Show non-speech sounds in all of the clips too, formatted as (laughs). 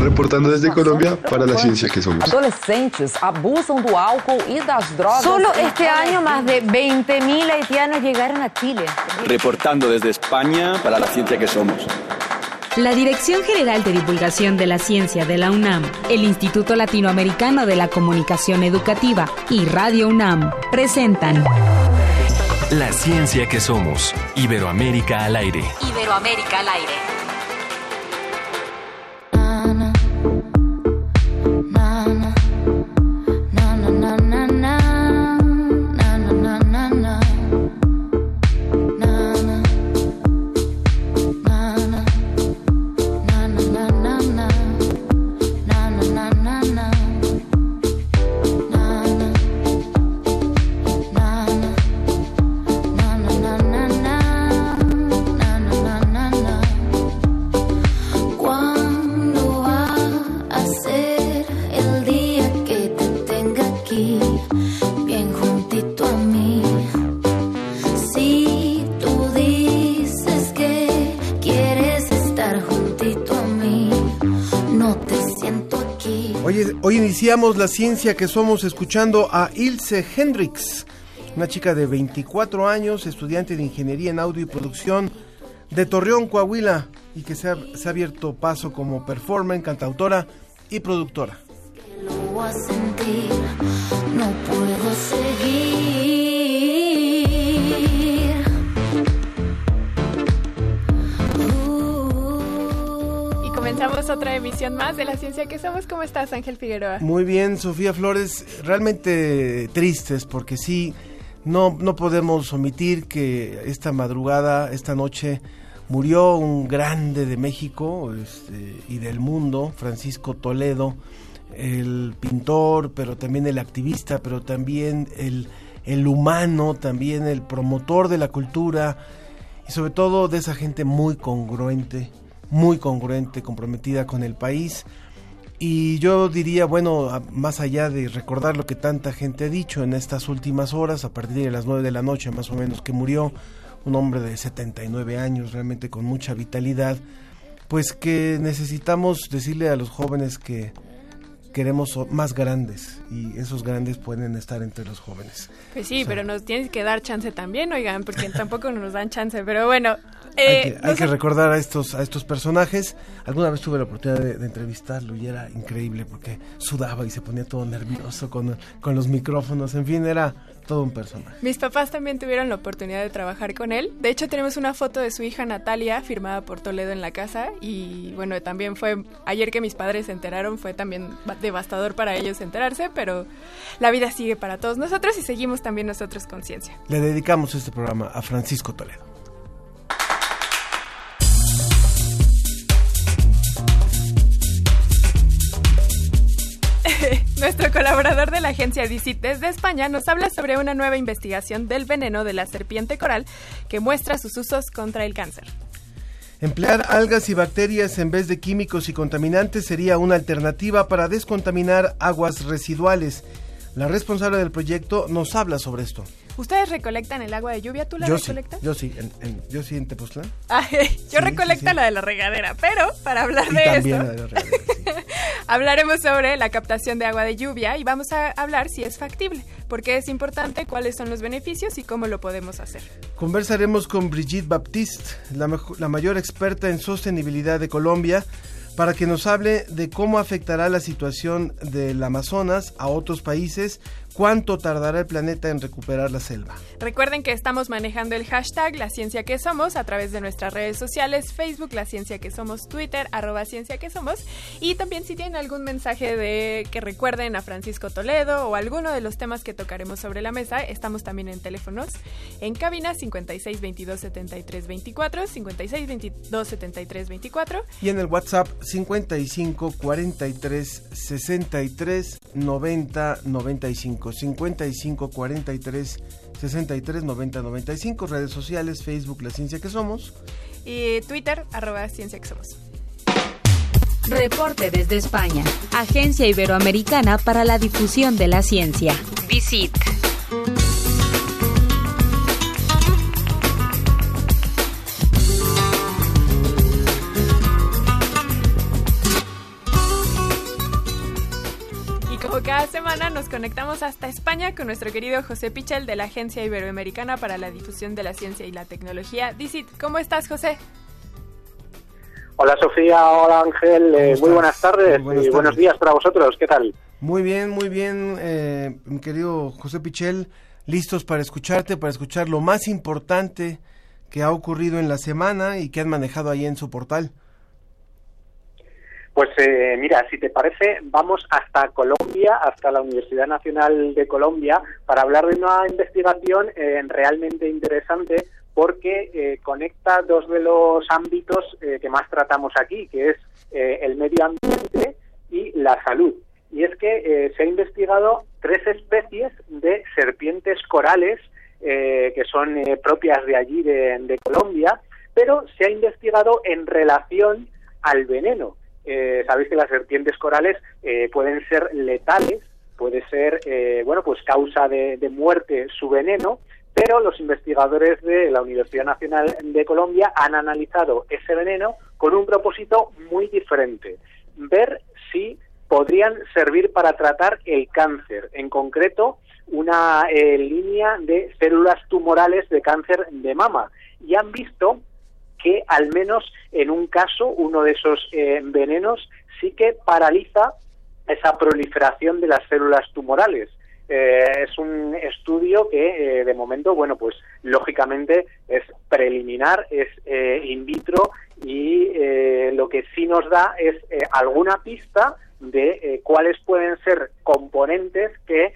Reportando desde Colombia para la ciencia que somos. Adolescentes abusan do álcool y das drogas. Solo este año más de 20.000 haitianos llegaron a Chile. Reportando desde España para la ciencia que somos. La Dirección General de Divulgación de la Ciencia de la UNAM, el Instituto Latinoamericano de la Comunicación Educativa y Radio UNAM presentan La ciencia que somos. Iberoamérica al aire. Iberoamérica al aire. Iniciamos la ciencia que somos escuchando a Ilse Hendrix, una chica de 24 años, estudiante de ingeniería en audio y producción de Torreón, Coahuila, y que se ha, abierto paso como performer, cantautora y productora. Comenzamos otra emisión más de La Ciencia que Somos. ¿Cómo estás, Ángel Figueroa? Muy bien, Sofía Flores. Realmente tristes porque sí, no, no podemos omitir que esta madrugada, esta noche, murió un grande de México este, y del mundo, Francisco Toledo, el pintor, pero también el activista, pero también el, el humano, también el promotor de la cultura y sobre todo de esa gente muy congruente muy congruente, comprometida con el país. Y yo diría, bueno, más allá de recordar lo que tanta gente ha dicho en estas últimas horas, a partir de las 9 de la noche más o menos que murió, un hombre de 79 años, realmente con mucha vitalidad, pues que necesitamos decirle a los jóvenes que queremos más grandes y esos grandes pueden estar entre los jóvenes. Pues sí, pero nos tienes que dar chance también, oigan, porque (laughs) tampoco nos dan chance, pero bueno, hay, que, eh, recordar a estos, a estos personajes. Alguna vez tuve la oportunidad de, entrevistarlo y era increíble porque sudaba y se ponía todo nervioso con, con los micrófonos. En fin, era todo un personaje. Mis papás también tuvieron la oportunidad de trabajar con él. De hecho, tenemos una foto de su hija Natalia firmada por Toledo en la casa. Y bueno, también fue, ayer que mis padres se enteraron, fue también devastador para ellos enterarse, pero la vida sigue para todos nosotros y seguimos también nosotros con ciencia. Le dedicamos este programa a Francisco Toledo. (laughs) Nuestro colaborador la agencia DICIT desde España nos habla sobre una nueva investigación del veneno de la serpiente coral que muestra sus usos contra el cáncer. Emplear algas y bacterias en vez de químicos y contaminantes sería una alternativa para descontaminar aguas residuales. La responsable del proyecto nos habla sobre esto. ¿Ustedes recolectan el agua de lluvia? ¿Tú la recolectas? yo sí, en, yo sí en Tepoztlán. yo recolecto la de la regadera, pero para hablar de también esto, (laughs) hablaremos sobre la captación de agua de lluvia y vamos a hablar si es factible, por qué es importante, cuáles son los beneficios y cómo lo podemos hacer. Conversaremos con Brigitte Baptiste, la, la mayor experta en sostenibilidad de Colombia para que nos hable de cómo afectará la situación del Amazonas a otros países ¿Cuánto tardará el planeta en recuperar la selva? Recuerden que estamos manejando el hashtag La Ciencia que Somos a través de nuestras redes sociales, Facebook La Ciencia que Somos, Twitter arroba Ciencia que Somos y también si tienen algún mensaje de que recuerden a Francisco Toledo o alguno de los temas que tocaremos sobre la mesa, estamos también en teléfonos en cabina 56 22 73 24, 56 22 73 24 y en el WhatsApp 55 43 63 90 95. 55 43 63 90 95, redes sociales, Facebook La Ciencia que Somos. Y Twitter, arroba Ciencia que Somos. Reporte desde España. Agencia Iberoamericana para la Difusión de la Ciencia. Visit. Cada semana nos conectamos hasta España con nuestro querido José Pichel de la Agencia Iberoamericana para la Difusión de la Ciencia y la Tecnología, DICIT. ¿Cómo estás, José? Hola Sofía, hola Ángel, eh, muy buenas tardes y buenos días para vosotros, ¿qué tal? Muy bien, muy bien, eh, mi querido José Pichel, listos para escucharte, para escuchar lo más importante que ha ocurrido en la semana y que han manejado ahí en su portal. Pues eh, mira, si te parece, vamos hasta Colombia, hasta la Universidad Nacional de Colombia, para hablar de una investigación eh, realmente interesante porque eh, conecta dos de los ámbitos que más tratamos aquí, que es el medio ambiente y la salud. Y es que se ha investigado tres especies de serpientes corales que son propias de allí, de Colombia, pero se ha investigado en relación al veneno. Eh, sabéis que las serpientes corales eh, pueden ser letales, puede ser, eh, bueno, pues causa de, muerte su veneno, pero los investigadores de la Universidad Nacional de Colombia han analizado ese veneno con un propósito muy diferente, ver si podrían servir para tratar el cáncer, en concreto una línea de células tumorales de cáncer de mama, y han visto que al menos en un caso, uno de esos eh, venenos sí que paraliza esa proliferación de las células tumorales. Eh, es un estudio que eh, de momento, bueno, pues lógicamente es preliminar, es in vitro y lo que sí nos da es alguna pista de cuáles pueden ser componentes que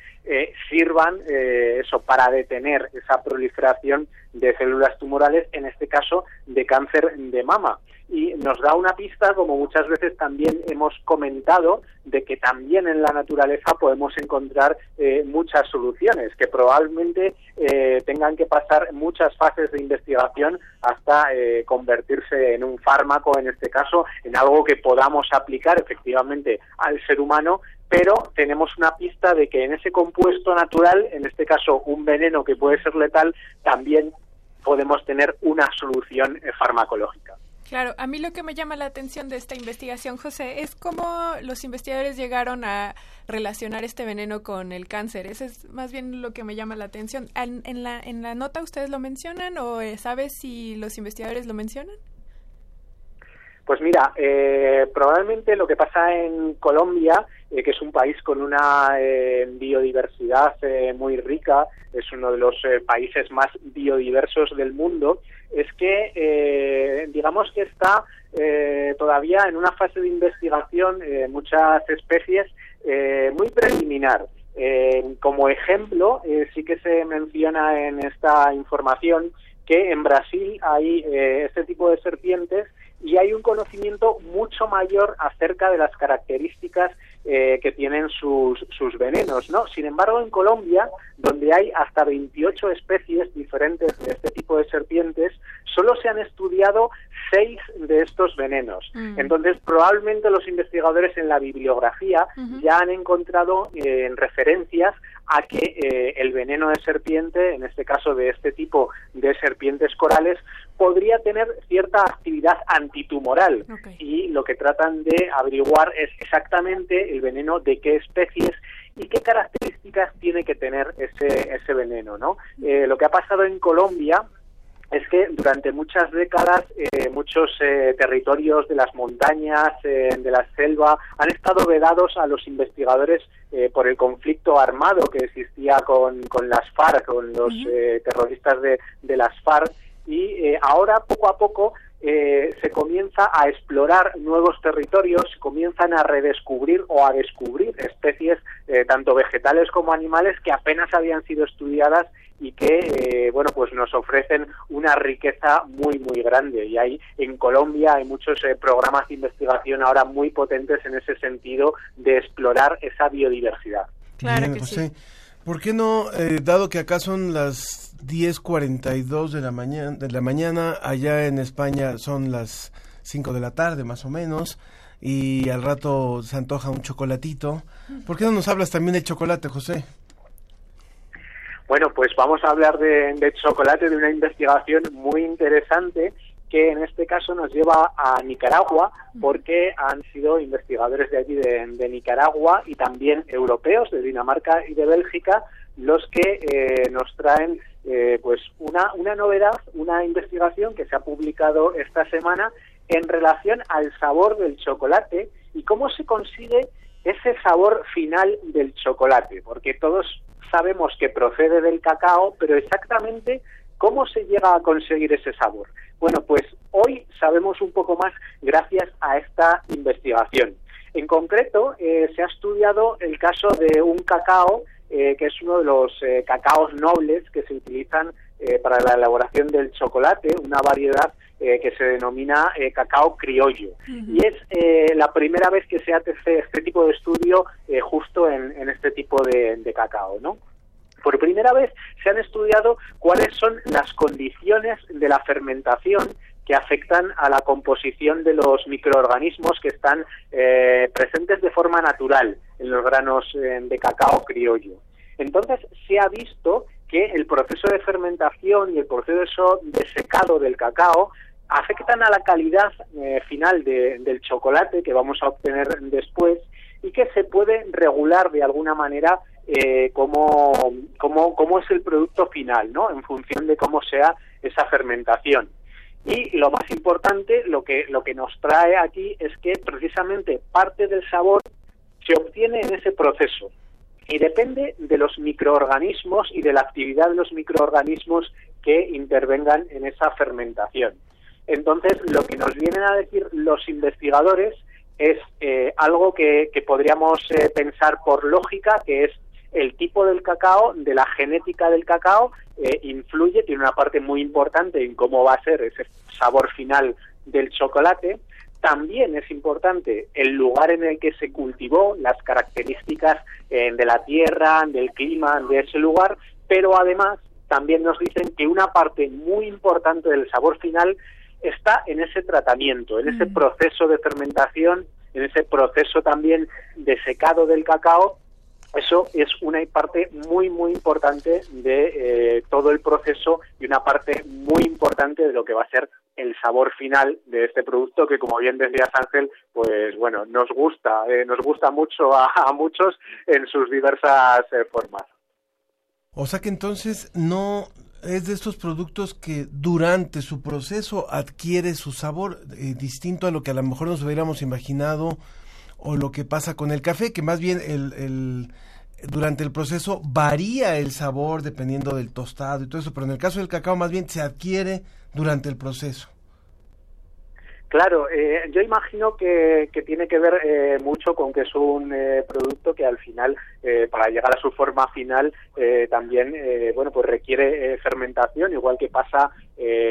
sirvan eso para detener esa proliferación de células tumorales, en este caso de cáncer de mama. Y nos da una pista, como muchas veces también hemos comentado, de que también en la naturaleza podemos encontrar eh, muchas soluciones, que probablemente eh, tengan que pasar muchas fases de investigación hasta eh, convertirse en un fármaco, en este caso, en algo que podamos aplicar efectivamente al ser humano pero tenemos una pista de que en ese compuesto natural, en este caso un veneno que puede ser letal, también podemos tener una solución eh, farmacológica. Claro, a mí lo que me llama la atención de esta investigación, José, es cómo los investigadores llegaron a relacionar este veneno con el cáncer. Eso es más bien lo que me llama la atención. ¿En, la, en la nota ustedes lo mencionan o eh, sabes si los investigadores lo mencionan? Pues mira, eh, probablemente lo que pasa en Colombia, que es un país con una biodiversidad muy rica, es uno de los eh, países más biodiversos del mundo, es que eh, digamos que está eh, todavía en una fase de investigación muchas especies muy preliminar. como ejemplo, sí que se menciona en esta información que en Brasil hay este tipo de serpientes y hay un conocimiento mucho mayor acerca de las características eh, que tienen sus, sus venenos, ¿no? Sin embargo, en Colombia, donde hay hasta 28 especies diferentes de este tipo de serpientes, solo se han estudiado seis de estos venenos. Mm. Entonces, probablemente los investigadores en la bibliografía ya han encontrado eh, referencias a que eh, el veneno de serpiente, en este caso de este tipo de serpientes corales, podría tener cierta actividad antitumoral. Y lo que tratan de averiguar es exactamente el veneno de qué especies y qué características tiene que tener ese, ese veneno. ¿no? Eh, lo que ha pasado en Colombia es que durante muchas décadas eh, muchos eh, territorios de las montañas, eh, de la selva, han estado vedados a los investigadores por el conflicto armado que existía con, con las FARC, con los terroristas de, de, las FARC, y ahora poco a poco se comienza a explorar nuevos territorios, comienzan a redescubrir o a descubrir especies, tanto vegetales como animales, que apenas habían sido estudiadas y que eh, bueno pues nos ofrecen una riqueza muy muy grande y hay en Colombia hay muchos eh, programas de investigación ahora muy potentes en ese sentido de explorar esa biodiversidad. Claro que sí. ¿Por qué no, eh, dado que acá son las 10.42 de la mañana, de la mañana, allá en España son las 5 de la tarde más o menos, y al rato se antoja un chocolatito, ¿por qué no nos hablas también de chocolate, José? Bueno, pues vamos a hablar de, chocolate, de una investigación muy interesante que en este caso nos lleva a Nicaragua porque han sido investigadores de allí de, Nicaragua y también europeos de Dinamarca y de Bélgica los que eh, nos traen eh, pues una, una novedad, una investigación que se ha publicado esta semana en relación al sabor del chocolate y cómo se consigue ese sabor final del chocolate, porque todos sabemos que procede del cacao, pero exactamente cómo se llega a conseguir ese sabor. Bueno, pues hoy sabemos un poco más gracias a esta investigación. En concreto, eh, se ha estudiado el caso de un cacao eh, que es uno de los eh, cacaos nobles que se utilizan para la elaboración del chocolate, una variedad eh, que se denomina eh, cacao criollo. Y es eh, la primera vez que se hace este, este tipo de estudio justo en, este tipo de, cacao, ¿no? Por primera vez se han estudiado cuáles son las condiciones de la fermentación que afectan a la composición de los microorganismos que están presentes de forma natural en los granos de cacao criollo. Entonces se ha visto que el proceso de fermentación y el proceso de secado del cacao afectan a la calidad eh, final del chocolate que vamos a obtener después y que se puede regular de alguna manera eh, cómo, cómo, es el producto final, ¿no? En función de cómo sea esa fermentación. Y lo más importante, lo que, lo que nos trae aquí es que precisamente parte del sabor se obtiene en ese proceso y depende de los microorganismos y de la actividad de los microorganismos que intervengan en esa fermentación. Entonces, lo que nos vienen a decir los investigadores es eh, algo que, podríamos eh, pensar por lógica, que es el tipo del cacao, de la genética del cacao, eh, influye, tiene una parte muy importante en cómo va a ser ese sabor final del chocolate. También es importante el lugar en el que se cultivó, las características de la tierra, del clima de ese lugar, pero además también nos dicen que una parte muy importante del sabor final está en ese tratamiento, en ese mm. proceso de fermentación, en ese proceso también de secado del cacao. Eso es una parte muy, muy importante de eh, todo el proceso y una parte muy importante de lo que va a ser el sabor final de este producto que, como bien decías Ángel, pues bueno, nos gusta, eh, nos gusta mucho a, muchos en sus diversas eh, formas. O sea que entonces no es de estos productos que durante su proceso adquiere su sabor eh, distinto a lo que a lo mejor nos hubiéramos imaginado o lo que pasa con el café, que más bien el, el, durante el proceso varía el sabor dependiendo del tostado y todo eso, pero en el caso del cacao más bien se adquiere durante el proceso. Claro, eh, yo imagino que, tiene que ver eh, mucho con que es un eh, producto que al final, para llegar a su forma final, también, bueno, pues requiere fermentación, igual que pasa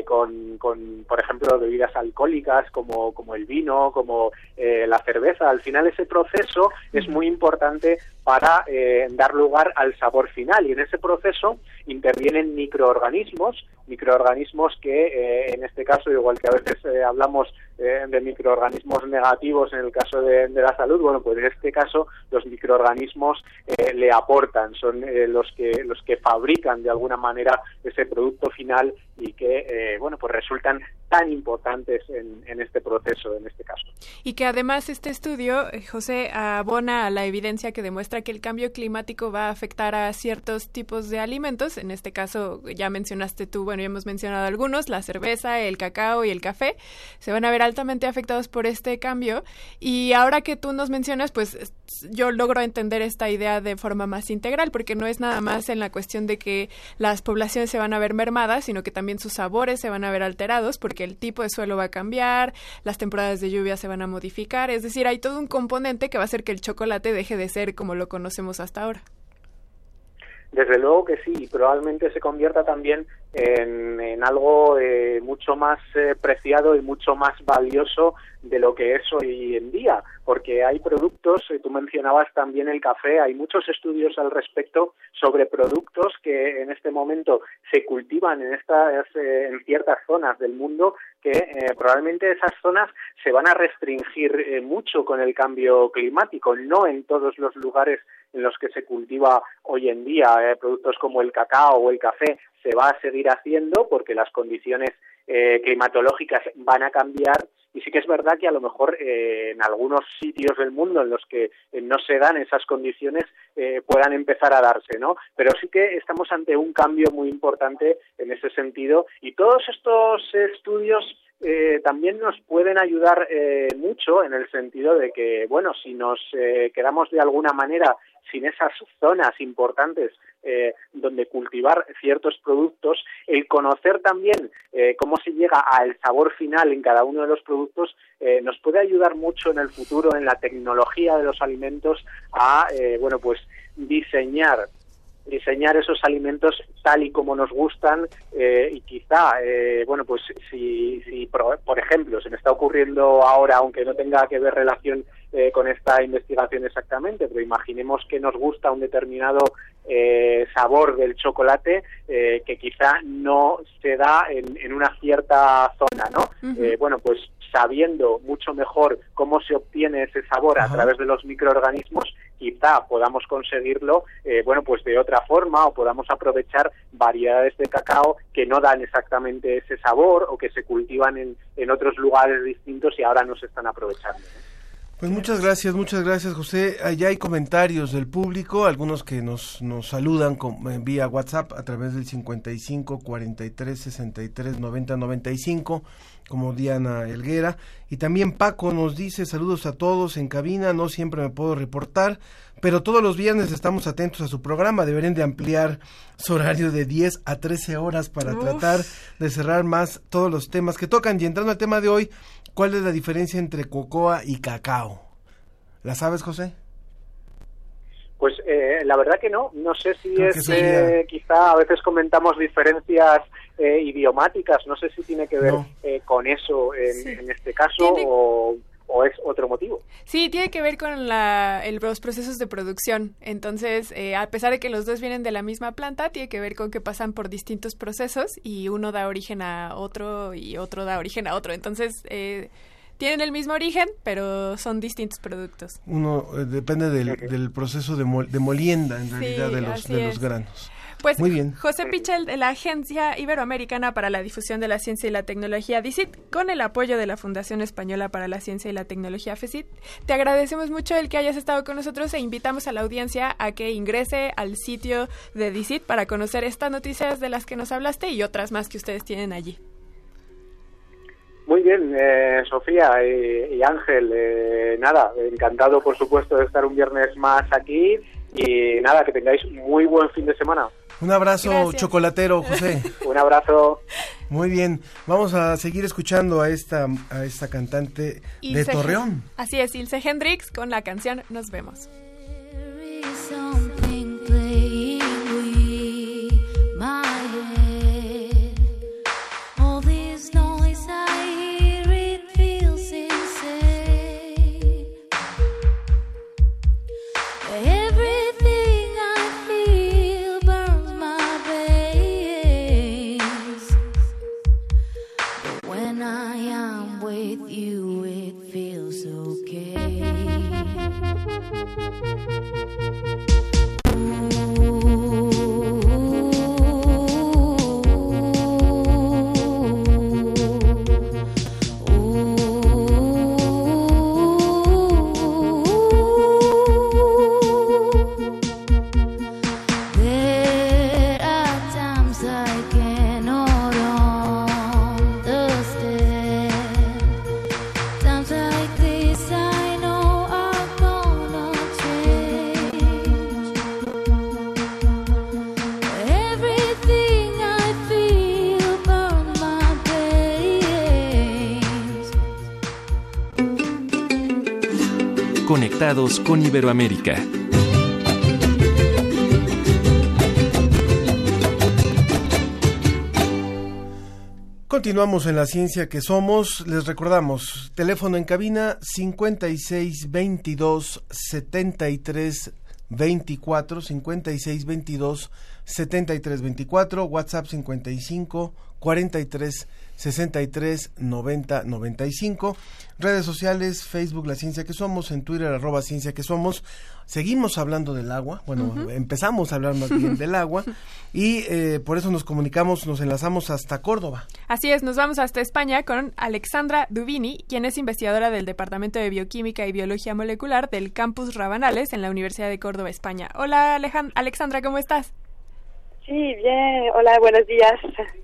con, con, por ejemplo, bebidas alcohólicas como, como el vino, como la cerveza. Al final ese proceso es muy importante para dar lugar al sabor final y en ese proceso intervienen microorganismos, microorganismos que en este caso, igual que a veces hablamos eh, de microorganismos negativos en el caso de, la salud, bueno, pues en este caso los microorganismos eh, le aportan, son eh, los que los que fabrican de alguna manera ese producto final y que, bueno, pues resultan tan importantes en, en, este proceso, en este caso. Y que además este estudio, José, abona a la evidencia que demuestra que el cambio climático va a afectar a ciertos tipos de alimentos. En este caso, ya mencionaste tú, bueno, ya hemos mencionado algunos, la cerveza, el cacao y el café. Se van a ver altamente afectados por este cambio. Y ahora que tú nos mencionas, pues yo logro entender esta idea de forma más integral, porque no es nada más en la cuestión de que las poblaciones se van a ver mermadas, sino que también sus sabores se van a ver alterados, porque el tipo de suelo va a cambiar, las temporadas de lluvia se van a modificar, es decir, hay todo un componente que va a hacer que el chocolate deje de ser como lo conocemos hasta ahora. Desde luego que sí, probablemente se convierta también en, algo eh, mucho más eh, preciado y mucho más valioso de lo que es hoy en día, porque hay productos, eh, tú mencionabas también el café, hay muchos estudios al respecto sobre productos que en este momento se cultivan en estas en ciertas zonas del mundo que probablemente esas zonas se van a restringir mucho con el cambio climático, no en todos los lugares en los que se cultiva hoy en día productos como el cacao o el café se va a seguir haciendo porque las condiciones eh, climatológicas van a cambiar y sí que es verdad que a lo mejor eh, en algunos sitios del mundo en los que eh, no se dan esas condiciones eh, puedan empezar a darse, ¿no? Pero sí que estamos ante un cambio muy importante en ese sentido y todos estos estudios eh, también nos pueden ayudar eh, mucho en el sentido de que, bueno, si nos eh, quedamos de alguna manera sin esas zonas importantes eh, donde cultivar ciertos productos, el conocer también eh, cómo se llega al sabor final en cada uno de los productos eh, nos puede ayudar mucho en el futuro en la tecnología de los alimentos a, bueno, pues diseñar diseñar esos alimentos tal y como nos gustan eh, y quizá, eh, bueno, pues si, si por, por, ejemplo se me está ocurriendo ahora, aunque no tenga que ver relación eh, con esta investigación exactamente, pero imaginemos que nos gusta un determinado eh, sabor del chocolate eh, que quizá no se da en, en una cierta zona, ¿no? Uh -huh. bueno, pues sabiendo mucho mejor cómo se obtiene ese sabor a través de los microorganismos, quizá podamos conseguirlo, eh, bueno, pues de otra forma o podamos aprovechar variedades de cacao que no dan exactamente ese sabor o que se cultivan en, en otros lugares distintos y ahora no se están aprovechando. Pues muchas gracias, muchas gracias José. Allá hay comentarios del público, algunos que nos, nos saludan con, eh, vía WhatsApp a través del 55 43 63 90 95, como Diana Elguera. Y también Paco nos dice saludos a todos en cabina, no siempre me puedo reportar, pero todos los viernes estamos atentos a su programa. Deberían de ampliar su horario de 10 a 13 horas para Uf. tratar de cerrar más todos los temas que tocan. Y entrando al tema de hoy, ¿Cuál es la diferencia entre cocoa y cacao? ¿La sabes, José? Pues eh, la verdad que no. No sé si Creo es, eh, quizá a veces comentamos diferencias eh, idiomáticas. No sé si tiene que ver no. con eso en, sí. en este caso ¿Tiene... o o es otro motivo. Sí, tiene que ver con la, el, los procesos de producción. Entonces, eh, a pesar de que los dos vienen de la misma planta, tiene que ver con que pasan por distintos procesos y uno da origen a otro y otro da origen a otro. Entonces, eh, tienen el mismo origen, pero son distintos productos. Uno eh, depende del, del proceso de, mol, de, molienda, en realidad, sí, de, los, de los granos. Pues Muy bien. José Pichel de la Agencia Iberoamericana para la Difusión de la Ciencia y la Tecnología DICIT, con el apoyo de la Fundación Española para la Ciencia y la Tecnología FECIT, te agradecemos mucho el que hayas estado con nosotros e invitamos a la audiencia a que ingrese al sitio de DICIT para conocer estas noticias de las que nos hablaste y otras más que ustedes tienen allí. Muy bien, eh, Sofía y, y Ángel, eh, nada, encantado por supuesto de estar un viernes más aquí y nada, que tengáis muy buen fin de semana. Un abrazo Gracias. chocolatero, José. (laughs) Un abrazo. Muy bien, vamos a seguir escuchando a esta a esta cantante Ilse, de Torreón. Así es, Ilse Hendrix con la canción Nos vemos. I am with you. Con Iberoamérica. Continuamos en la ciencia que somos. Les recordamos, teléfono en cabina 56 22 73 24 56 22 7324, WhatsApp 55 43 63 90 95. Redes sociales, Facebook La Ciencia que Somos, en Twitter arroba Ciencia que Somos. Seguimos hablando del agua, bueno, empezamos a hablar más bien del agua (laughs) y eh, por eso nos comunicamos, nos enlazamos hasta Córdoba. Así es, nos vamos hasta España con Alexandra Duvini, quien es investigadora del Departamento de Bioquímica y Biología Molecular del Campus Rabanales en la Universidad de Córdoba, España. Hola Alejandra, ¿cómo estás? Sí, bien. Hola, buenos días.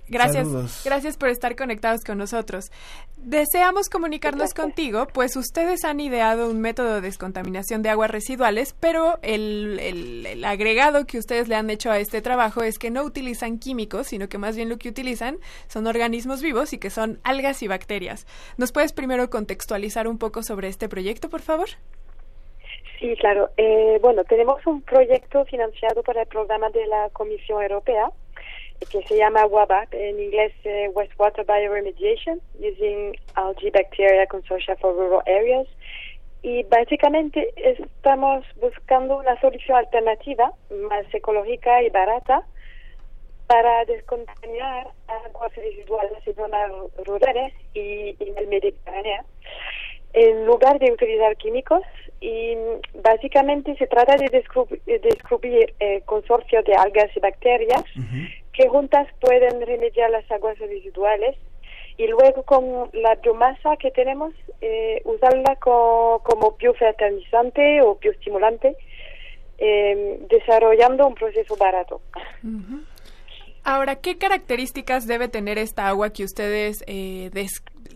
Gracias. Gracias por estar conectados con nosotros. Deseamos comunicarnos contigo, pues ustedes han ideado un método de descontaminación de aguas residuales, pero el, el, agregado que ustedes le han hecho a este trabajo es que no utilizan químicos, sino que más bien lo que utilizan son organismos vivos y que son algas y bacterias. ¿Nos puedes primero contextualizar un poco sobre este proyecto, por favor? Sí, claro. Eh, bueno, tenemos un proyecto financiado por el programa de la Comisión Europea que se llama WABAC, en inglés eh, Wastewater Bioremediation, using Algae Bacteria Consortia for Rural Areas. Y básicamente estamos buscando una solución alternativa, más ecológica y barata, para descontaminar aguas residuales en zonas rurales y en el Mediterráneo en lugar de utilizar químicos y básicamente se trata de descubrir, eh, consorcios de algas y bacterias que juntas pueden remediar las aguas residuales y luego con la biomasa que tenemos eh, usarla como biofertilizante o bioestimulante eh, desarrollando un proceso barato. Ahora, ¿qué características debe tener esta agua que ustedes eh,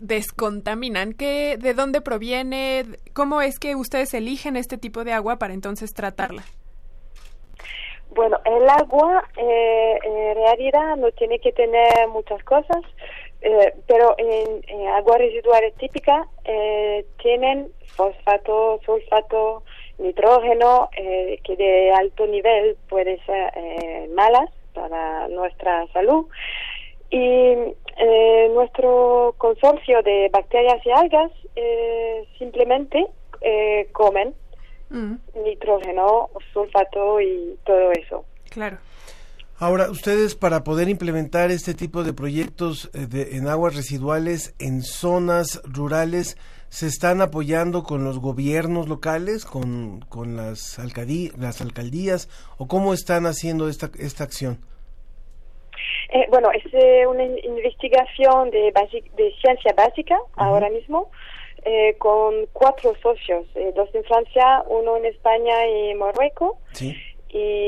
descontaminan? ¿Qué, ¿De dónde proviene? ¿Cómo es que ustedes eligen este tipo de agua para entonces tratarla? Bueno, el agua eh, en realidad no tiene que tener muchas cosas, eh, pero en, en, agua residual típica eh, tienen fosfato, sulfato, nitrógeno, eh, que de alto nivel puede ser eh, malas para nuestra salud. Y eh, nuestro consorcio de bacterias y algas eh, simplemente eh, comen mm. nitrógeno, sulfato y todo eso. Claro. Ahora, ustedes para poder implementar este tipo de proyectos de, en aguas residuales en zonas rurales, ¿se están apoyando con los gobiernos locales, con, con las, las alcaldías, o cómo están haciendo esta, esta acción? Eh, bueno, es eh, una investigación de, de ciencia básica ahora mismo eh, con cuatro socios, dos en Francia, uno en España y Marruecos. Y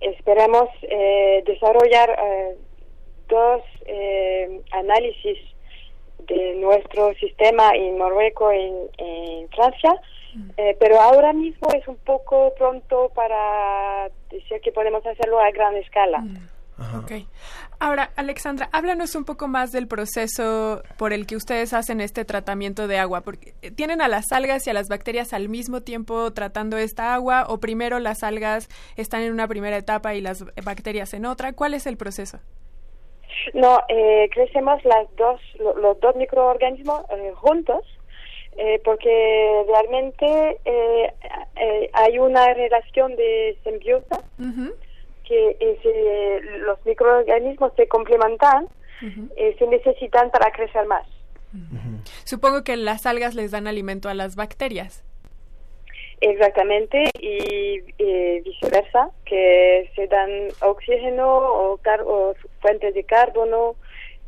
esperamos desarrollar dos análisis de nuestro sistema en Marruecos y en, Francia. pero ahora mismo es un poco pronto para decir que podemos hacerlo a gran escala. Ok. Ahora, Alexandra, háblanos un poco más del proceso por el que ustedes hacen este tratamiento de agua. Porque eh, ¿Tienen a las algas y a las bacterias al mismo tiempo tratando esta agua o primero las algas están en una primera etapa y las bacterias en otra? ¿Cuál es el proceso? No, eh, crecemos las dos, los dos microorganismos eh, juntos porque realmente hay una relación de simbiosa que eh, los microorganismos se complementan, eh, se necesitan para crecer más. Supongo que las algas les dan alimento a las bacterias. Exactamente, y viceversa, que se dan oxígeno o, o fuentes de carbono,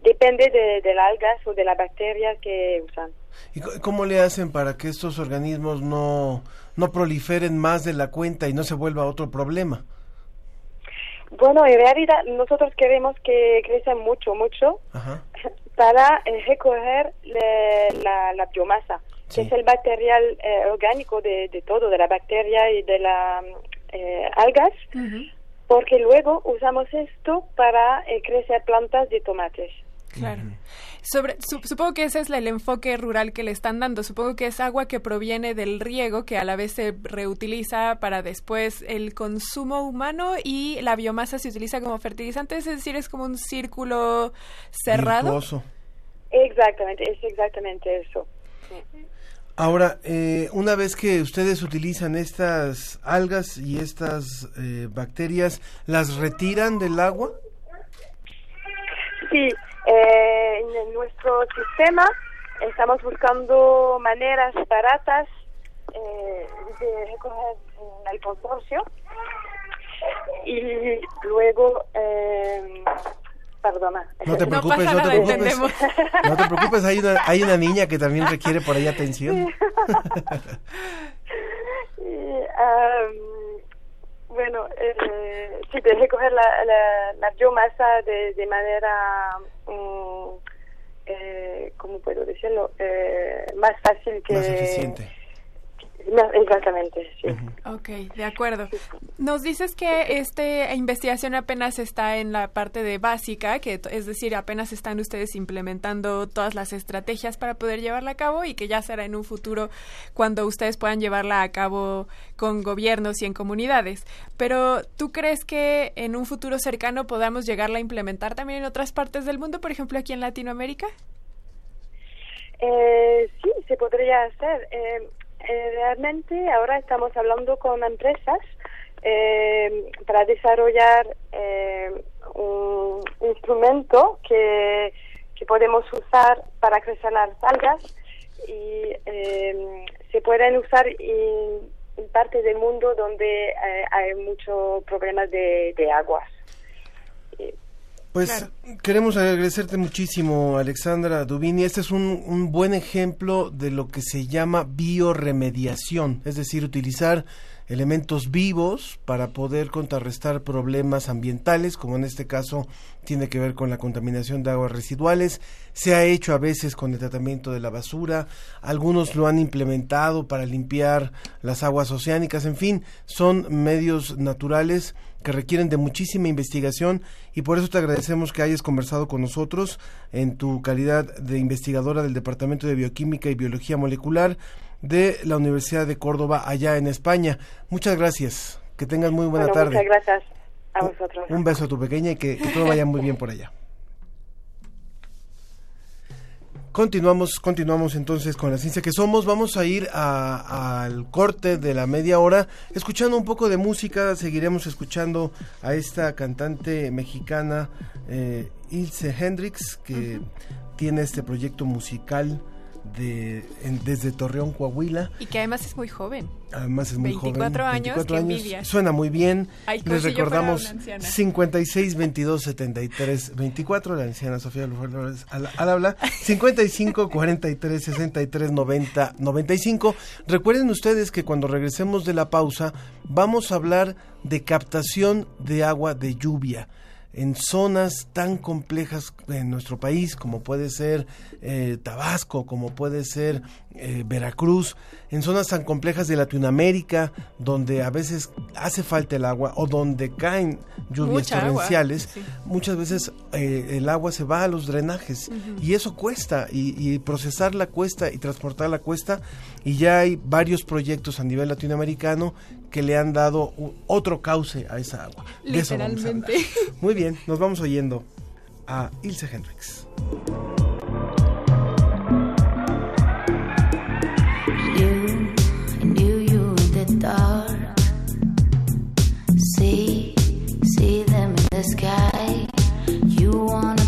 depende de, de las algas o de la bacteria que usan. ¿Y cómo le hacen para que estos organismos no, no proliferen más de la cuenta y no se vuelva otro problema? Bueno, en realidad nosotros queremos que crezcan mucho, mucho (laughs) para eh, recoger la, biomasa, que es el material eh, orgánico de, todo, de la bacteria y de las eh, algas, porque luego usamos esto para crecer plantas de tomates. Claro. Sobre, supongo que ese es el enfoque rural que le están dando. Supongo que es agua que proviene del riego, que a la vez se reutiliza para después el consumo humano y la biomasa se utiliza como fertilizante. Es decir, es como un círculo cerrado. Exactamente, es exactamente eso. Ahora, eh, una vez que ustedes utilizan estas algas y estas eh, bacterias, ¿las retiran del agua? Sí, eh, en nuestro sistema estamos buscando maneras baratas eh, de recoger el consorcio y luego eh, perdona No te preocupes, pasa no, te nada, preocupes. entendemos. No te preocupes, hay una, hay una niña que también requiere por ahí atención. Y, (laughs) am, bueno, eh, sí, de recoger la, la, la biomasa de, de manera, mm, eh, ¿cómo puedo decirlo? Eh, más fácil que... Más eficiente. Exactamente, sí. Ok, de acuerdo. Nos dices que esta investigación apenas está en la parte de básica, que es decir, apenas están ustedes implementando todas las estrategias para poder llevarla a cabo y que ya será en un futuro cuando ustedes puedan llevarla a cabo con gobiernos y en comunidades. Pero ¿tú crees que en un futuro cercano podamos llegarla a implementar también en otras partes del mundo, por ejemplo aquí en Latinoamérica? Eh, sí, se podría hacer. Eh, eh, realmente ahora estamos hablando con empresas eh, para desarrollar eh, un instrumento que, que podemos usar para crecer las algas y eh, se pueden usar en, en parte del mundo donde eh, hay muchos problemas de, de aguas. Pues queremos agradecerte muchísimo, Alexandra Dubini. Este es un, un buen ejemplo de lo que se llama bioremediación, es decir, utilizar elementos vivos para poder contrarrestar problemas ambientales, como en este caso tiene que ver con la contaminación de aguas residuales. Se ha hecho a veces con el tratamiento de la basura, algunos lo han implementado para limpiar las aguas oceánicas, en fin, son medios naturales que requieren de muchísima investigación y por eso te agradecemos que hayas conversado con nosotros en tu calidad de investigadora del Departamento de Bioquímica y Biología Molecular de la Universidad de Córdoba allá en España. Muchas gracias. Que tengas muy buena Bueno, tarde. Muchas gracias a vosotros. Un beso a tu pequeña y que, que todo vaya muy bien por allá. Continuamos, continuamos entonces con la ciencia que somos. Vamos a ir a- al corte de la media hora, escuchando un poco de música. Seguiremos escuchando a esta cantante mexicana, eh, Ilse Hendrix, que tiene este proyecto musical de, en- desde Torreón, Coahuila. Y que además es muy joven. Además es muy 24 joven. años, qué envidia. Suena muy bien. Ay, como Les recordamos una anciana. 56 22 73 24 la anciana Sofía Flores al, al habla 55 43 63 90 95 recuerden ustedes que cuando regresemos de la pausa vamos a hablar de captación de agua de lluvia en zonas tan complejas en nuestro país como puede ser eh, Tabasco, como puede ser eh, Veracruz, en zonas tan complejas de Latinoamérica donde a veces hace falta el agua o donde caen lluvias Mucha torrenciales, sí. muchas veces eh, el agua se va a los drenajes y eso cuesta y, y procesarla cuesta y transportarla cuesta y ya hay varios proyectos a nivel latinoamericano que le han dado otro cauce a esa agua. De eso. Literalmente. (laughs) Muy bien, nos vamos oyendo a Ilse Hendrix. knew, I knew you in the dark. See, see them in the sky. You wanna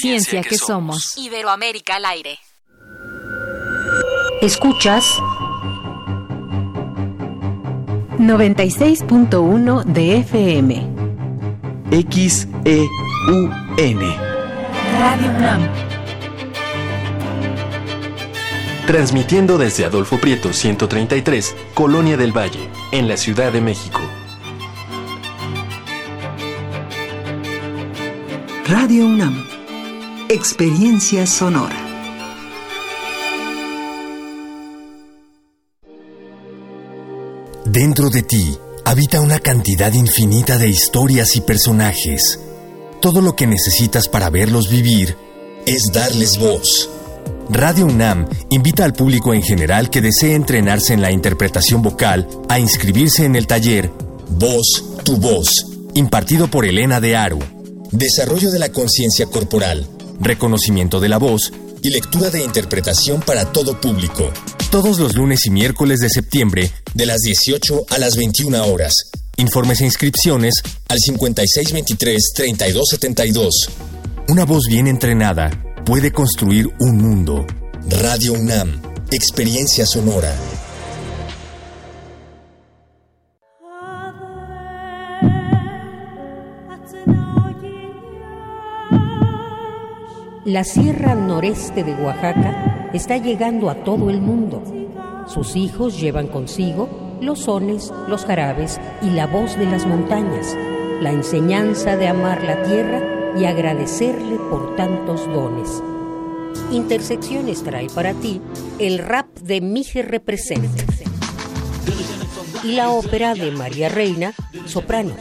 ciencia, que, somos. Iberoamérica al aire. Escuchas 96.1 de FM. XEUN. Radio UNAM. Transmitiendo desde Adolfo Prieto 133, Colonia del Valle, en la Ciudad de México. Radio UNAM. Experiencia sonora. Dentro de ti habita una cantidad infinita de historias y personajes. Todo lo que necesitas para verlos vivir es darles voz. Radio UNAM invita al público en general que desee entrenarse en la interpretación vocal a inscribirse en el taller Voz, tu voz, impartido por Elena de Aru. Desarrollo de la conciencia corporal, reconocimiento de la voz y lectura de interpretación para todo público. Todos los lunes y miércoles de septiembre, de las 18 a las 21 horas. Informes e inscripciones al 5623-3272. Una voz bien entrenada puede construir un mundo. Radio UNAM, experiencia sonora. La Sierra Noreste de Oaxaca está llegando a todo el mundo. Sus hijos llevan consigo los sones, los jarabes y la voz de las montañas, la enseñanza de amar la tierra y agradecerle por tantos dones. Intersecciones trae para ti el rap de Mije Representa y la ópera de María Reina, soprano.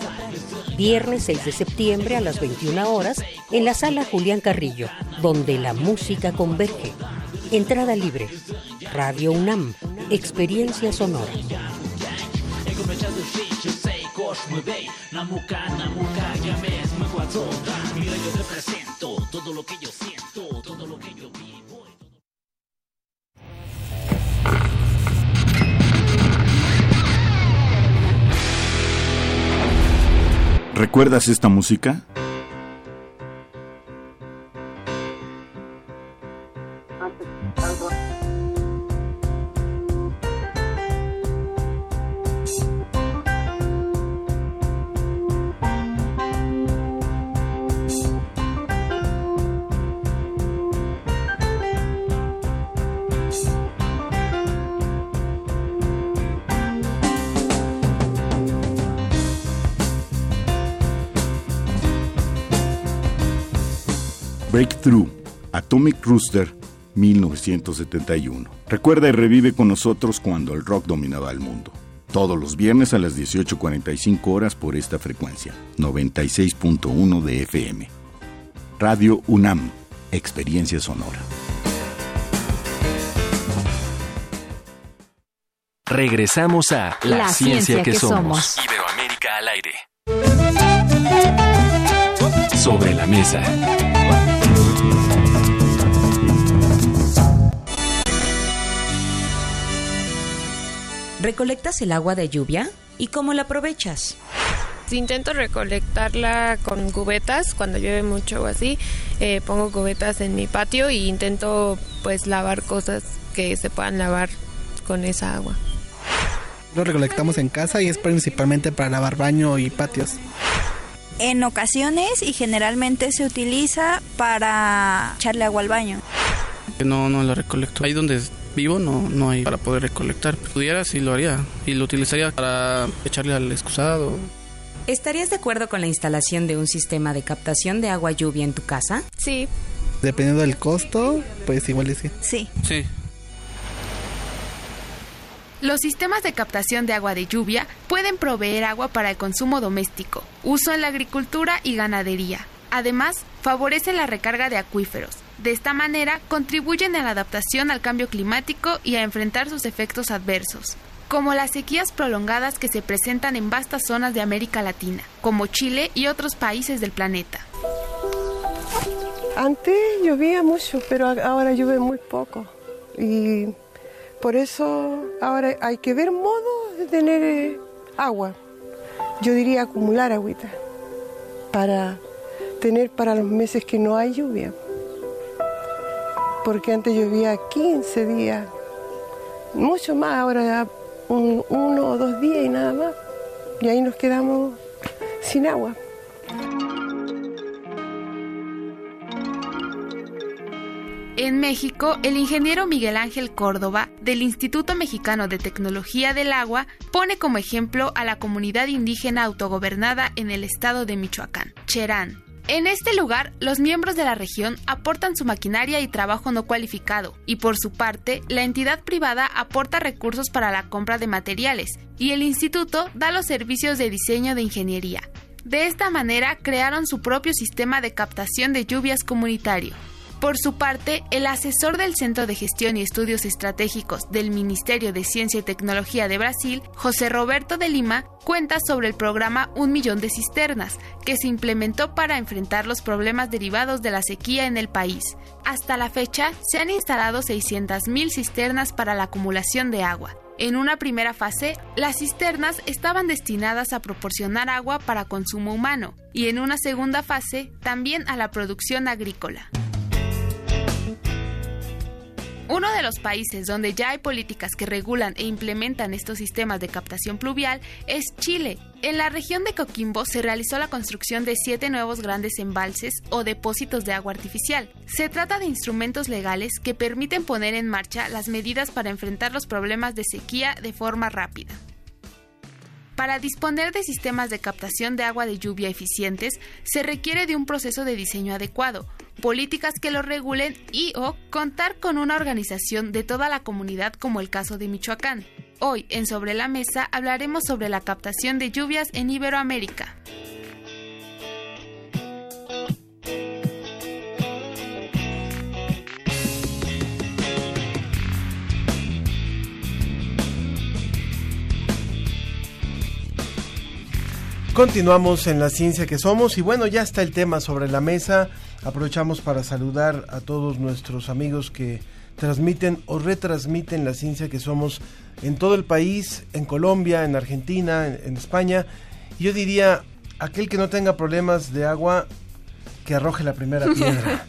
Viernes 6 de septiembre a las 21 horas en la sala Julián Carrillo, donde la música converge. Entrada libre. Radio UNAM. Experiencia sonora. ¿Recuerdas esta música? Atomic Rooster, 1971. Recuerda y revive con nosotros cuando el rock dominaba el mundo. Todos los viernes a las 18.45 horas por esta frecuencia, 96.1 de FM. Radio UNAM, Experiencia Sonora. Regresamos a La, ciencia, que, somos. Iberoamérica al aire. Sobre la mesa. ¿Recolectas el agua de lluvia? ¿Y cómo la aprovechas? Intento recolectarla con cubetas cuando llueve mucho o así. eh, pongo cubetas en mi patio e intento pues lavar cosas que se puedan lavar con esa agua. Lo recolectamos en casa y es principalmente para lavar baño y patios. En ocasiones y generalmente se utiliza para echarle agua al baño. No, no la recolecto. Ahí donde vivo no, no hay para poder recolectar. Si pudiera, sí lo haría. Y lo utilizaría para echarle al excusado. ¿Estarías de acuerdo con la instalación de un sistema de captación de agua lluvia en tu casa? Sí. Dependiendo del costo, pues igual sí. Sí. Sí. Los sistemas de captación de agua de lluvia pueden proveer agua para el consumo doméstico, uso en la agricultura y ganadería. Además, favorecen la recarga de acuíferos. De esta manera, contribuyen a la adaptación al cambio climático y a enfrentar sus efectos adversos, como las sequías prolongadas que se presentan en vastas zonas de América Latina, como Chile y otros países del planeta. Antes llovía mucho, pero ahora llueve muy poco. Y por eso ahora hay que ver modos de tener eh, agua. Yo diría acumular agüita para tener para los meses que no hay lluvia. Porque antes llovía 15 días, mucho más, ahora ya un- uno o dos días y nada más. Y ahí nos quedamos sin agua. En México, el ingeniero Miguel Ángel Córdoba, del Instituto Mexicano de Tecnología del Agua, pone como ejemplo a la comunidad indígena autogobernada en el estado de Michoacán, Cherán. En este lugar, los miembros de la región aportan su maquinaria y trabajo no cualificado, y por su parte, la entidad privada aporta recursos para la compra de materiales, y el instituto da los servicios de diseño de ingeniería. De esta manera, crearon su propio sistema de captación de lluvias comunitario. Por su parte, el asesor del Centro de Gestión y Estudios Estratégicos del Ministerio de Ciencia y Tecnología de Brasil, José Roberto de Lima, cuenta sobre el programa Un Millón de Cisternas, que se implementó para enfrentar los problemas derivados de la sequía en el país. Hasta la fecha, se han instalado 600.000 cisternas para la acumulación de agua. En una primera fase, las cisternas estaban destinadas a proporcionar agua para consumo humano y en una segunda fase también a la producción agrícola. Uno de los países donde ya hay políticas que regulan e implementan estos sistemas de captación pluvial es Chile. En la región de Coquimbo se realizó la construcción de siete nuevos grandes embalses o depósitos de agua artificial. Se trata de instrumentos legales que permiten poner en marcha las medidas para enfrentar los problemas de sequía de forma rápida. Para disponer de sistemas de captación de agua de lluvia eficientes, se requiere de un proceso de diseño adecuado, políticas que lo regulen y o contar con una organización de toda la comunidad como el caso de Michoacán. Hoy, en Sobre la Mesa, hablaremos sobre la captación de lluvias en Iberoamérica. Continuamos en la ciencia que somos y bueno, ya está el tema sobre la mesa. Aprovechamos para saludar a todos nuestros amigos que transmiten o retransmiten la ciencia que somos en todo el país, en Colombia, en Argentina, en, en España. Y yo diría, aquel que no tenga problemas de agua, que arroje la primera (laughs) piedra.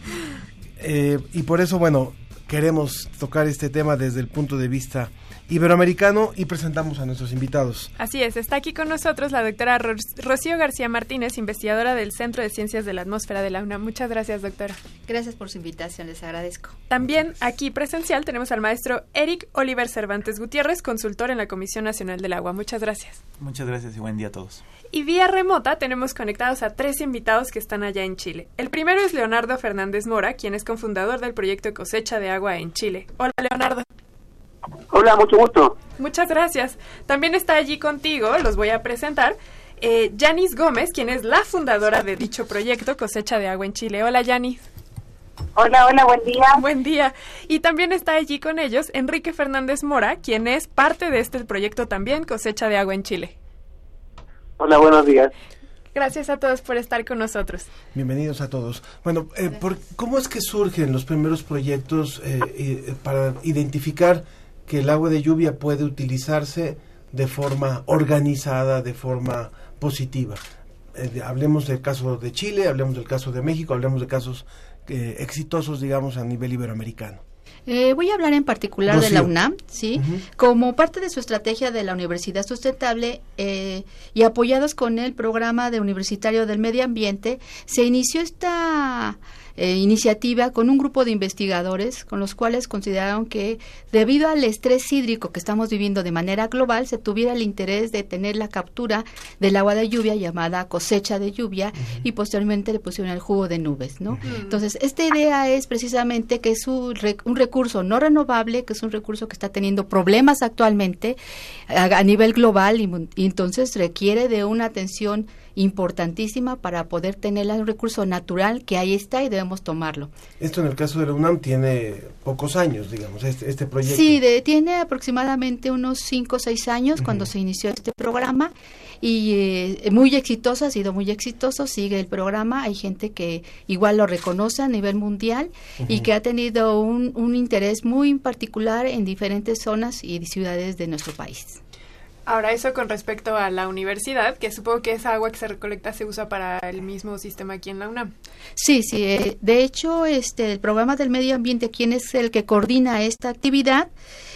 Eh, y por eso, bueno, queremos tocar este tema desde el punto de vista iberoamericano y presentamos a nuestros invitados. Así es, está aquí con nosotros la doctora Ro- Rocío García Martínez, investigadora del Centro de Ciencias de la Atmósfera de la UNAM. Muchas gracias, doctora. Gracias por su invitación, les agradezco. También aquí presencial tenemos al maestro Eric Oliver Cervantes Gutiérrez, consultor en la Comisión Nacional del Agua. Muchas gracias. Muchas gracias y buen día a todos. Y vía remota tenemos conectados a tres invitados que están allá en Chile. El primero es Leonardo Fernández Mora, quien es cofundador del proyecto Cosecha de Agua en Chile. Hola, Leonardo. Hola, mucho gusto. Muchas gracias. También está allí contigo, los voy a presentar, eh, Yanis Gómez, quien es la fundadora de dicho proyecto Cosecha de Agua en Chile. Hola, Yanis. Hola, hola, buen día. Buen día. Y también está allí con ellos Enrique Fernández Mora, quien es parte de este proyecto también Cosecha de Agua en Chile. Hola, buenos días. Gracias a todos por estar con nosotros. Bienvenidos a todos. Bueno, eh, por- ¿cómo es que surgen los primeros proyectos eh, eh, para identificar que el agua de lluvia puede utilizarse de forma organizada, de forma positiva? Eh, hablemos del caso de Chile, hablemos del caso de México, hablemos de casos eh, exitosos, digamos, a nivel iberoamericano. Eh, voy a hablar en particular de la. UNAM, ¿sí? Como parte de su estrategia de la Universidad Sustentable eh, y apoyados con el programa de Universitario del Medio Ambiente, se inició esta eh, iniciativa con un grupo de investigadores con los cuales consideraron que debido al estrés hídrico que estamos viviendo de manera global, se tuviera el interés de tener la captura del agua de lluvia llamada cosecha de lluvia y posteriormente le pusieron el jugo de nubes, ¿no? Entonces, esta idea es precisamente que es un, rec- un recurso no renovable, que es un recurso que está teniendo problemas actualmente a, a nivel global y, y entonces requiere de una atención importantísima para poder tener un recurso natural que ahí está y debemos tomarlo. Esto en el caso de la UNAM tiene pocos años, digamos, este, este proyecto. Sí, de- tiene aproximadamente unos 5 o 6 años cuando se inició este programa y eh, muy exitoso, ha sido muy exitoso, sigue el programa, hay gente que igual lo reconoce a nivel mundial y que ha tenido un, un interés muy particular en diferentes zonas y ciudades de nuestro país. Ahora, eso con respecto a la universidad, que supongo que esa agua que se recolecta se usa para el mismo sistema aquí en la UNAM. Sí, sí. eh, de hecho, este, el programa del medio ambiente, quien es el que coordina esta actividad,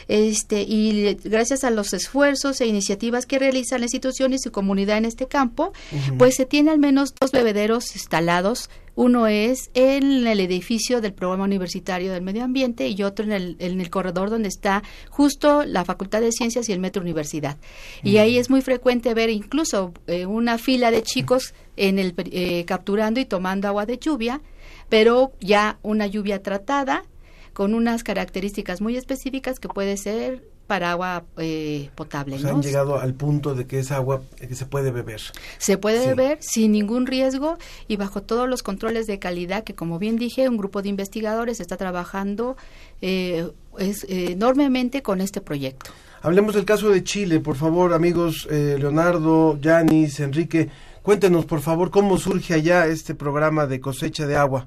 este, y gracias a los esfuerzos e iniciativas que realizan la institución y su comunidad en este campo, pues se tiene al menos dos bebederos instalados. Uno es en el edificio del programa universitario del medio ambiente y otro en el, en el corredor donde está justo la Facultad de Ciencias y el Metro Universidad. Y ahí es muy frecuente ver incluso eh, una fila de chicos en el, eh, capturando y tomando agua de lluvia, pero ya una lluvia tratada con unas características muy específicas que puede ser para agua eh, potable. O sea, ¿no? han llegado al punto de que es agua eh, que se puede beber. Se puede Sí. beber sin ningún riesgo y bajo todos los controles de calidad que, como bien dije, un grupo de investigadores está trabajando eh, es, eh, enormemente con este proyecto. Hablemos del caso de Chile, por favor, amigos eh, Leonardo, Yanis, Enrique. Cuéntenos, por favor, cómo surge allá este programa de cosecha de agua.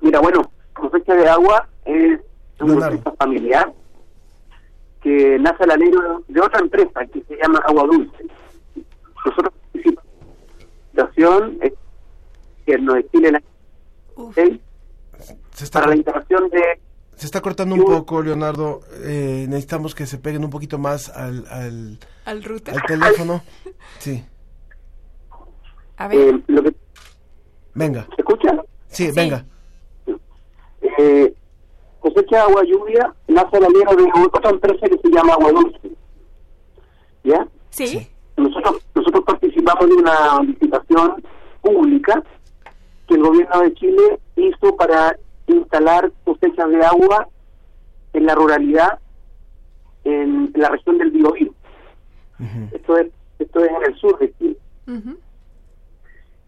Mira, bueno, cosecha de agua es un Leonardo. proyecto familiar que nace al alero de otra empresa que se llama Agua Dulce. Nosotros participamos en la eh, que nos Chile la ¿sí? Se está, para la instalación de se está cortando un poco, Leonardo. Eh, necesitamos que se peguen un poquito más al, al, Al router. al teléfono. (laughs) Sí, A ver. eh, lo que venga. ¿Se escucha? Sí, venga. Eh, cosecha de agua lluvia nace al alero de otra empresa que se llama Agua Dulce. ¿Ya? Sí. Nosotros, nosotros participamos de una licitación pública que el gobierno de Chile hizo para instalar cosechas de agua en la ruralidad en la región del Biobío. Esto es esto es en el sur de Chile.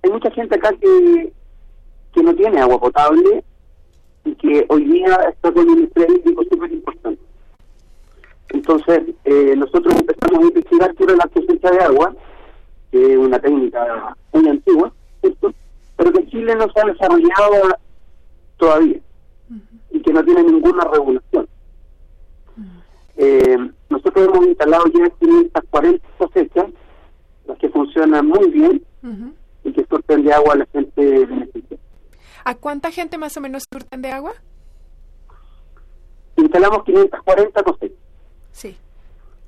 Hay mucha gente acá que, que no tiene agua potable y que hoy día está con un estrés hídrico súper importante. Entonces, eh, nosotros empezamos a investigar sobre la cosecha de agua, que es una técnica muy antigua, ¿cierto? pero que Chile no se ha desarrollado todavía y que no tiene ninguna regulación. Eh, nosotros hemos instalado ya 540 cosechas, las que funcionan muy bien y que surten de agua a la gente beneficiada. ¿A cuánta gente más o menos surten de agua? Instalamos 540 cosechas. Sí.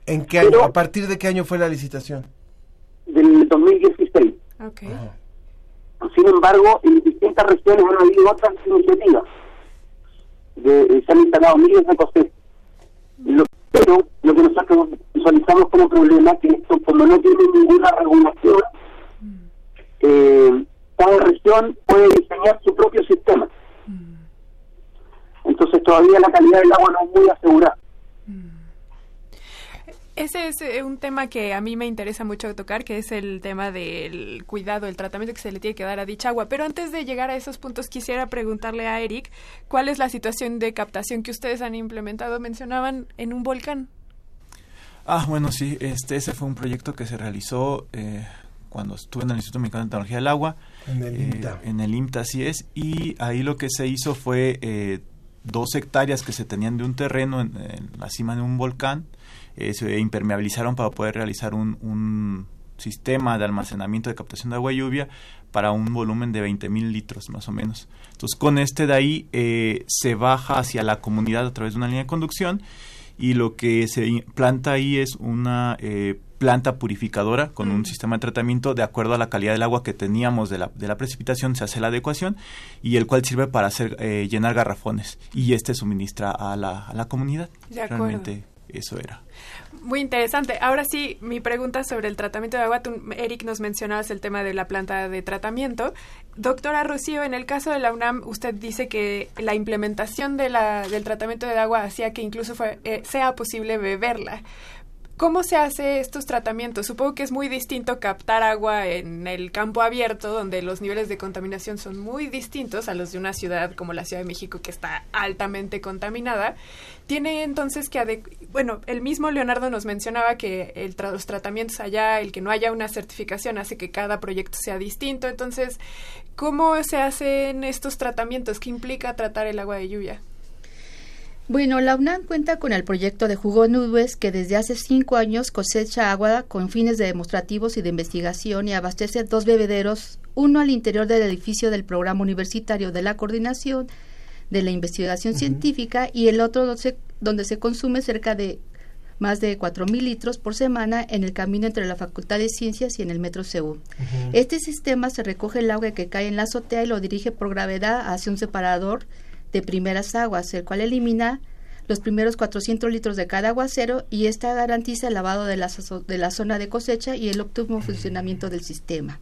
¿En qué año? ¿A partir de qué año fue la licitación? del 2016. Ok. Sin embargo, en distintas regiones han habido otras iniciativas. De, eh, se han instalado miles de cosechas. Lo, pero lo que nosotros visualizamos como problema es que esto, como no tiene ninguna regulación, eh, cada región puede diseñar su propio sistema. Entonces todavía la calidad del agua no es muy asegurada. Ese es eh, un tema que a mí me interesa mucho tocar, que es el tema del cuidado, el tratamiento que se le tiene que dar a dicha agua. Pero antes de llegar a esos puntos, quisiera preguntarle a Eric, ¿cuál es la situación de captación que ustedes han implementado? Mencionaban en un volcán. Ah, bueno, sí, este, ese fue un proyecto que se realizó eh, cuando estuve en el Instituto Mexicano de Tecnología del Agua. En el eh, IMTA. En el IMTA, así es. Y ahí lo que se hizo fue eh, dos hectáreas que se tenían de un terreno en, en la cima de un volcán. eh, se impermeabilizaron para poder realizar un, un sistema de almacenamiento de captación de agua y lluvia para un volumen de 20 mil litros más o menos. Entonces con este de ahí eh, se baja hacia la comunidad a través de una línea de conducción y lo que se implanta ahí es una eh, planta purificadora con un sistema de tratamiento de acuerdo a la calidad del agua que teníamos de la, de la precipitación, se hace la adecuación y el cual sirve para hacer eh, llenar garrafones y este suministra a la, a la comunidad. De acuerdo. Realmente eso era. Muy interesante. Ahora sí, mi pregunta sobre el tratamiento de agua. Tú, Eric, nos mencionabas el tema de la planta de tratamiento. Doctora Rocío, en el caso de la UNAM, usted dice que la implementación de la, del tratamiento de agua hacía que incluso fue, eh, sea posible beberla. ¿Cómo se hace estos tratamientos? Supongo que es muy distinto captar agua en el campo abierto, donde los niveles de contaminación son muy distintos a los de una ciudad como la Ciudad de México, que está altamente contaminada. Tiene entonces que, bueno, el mismo Leonardo nos mencionaba que los tratamientos allá, el que no haya una certificación hace que cada proyecto sea distinto. Entonces, ¿cómo se hacen estos tratamientos? ¿Qué implica tratar el agua de lluvia? Bueno, la UNAM cuenta con el proyecto de Jugo Nubes que desde hace cinco años cosecha agua con fines de demostrativos y de investigación y abastece dos bebederos, uno al interior del edificio del Programa Universitario de la Coordinación de la Investigación Científica y el otro donde se, donde se consume cerca de más de 4.000 litros por semana en el camino entre la Facultad de Ciencias y en el Metro Seúl. Este sistema se recoge el agua que cae en la azotea y lo dirige por gravedad hacia un separador de primeras aguas, el cual elimina los primeros 400 litros de cada aguacero y esta garantiza el lavado de la, de la zona de cosecha y el óptimo funcionamiento del sistema.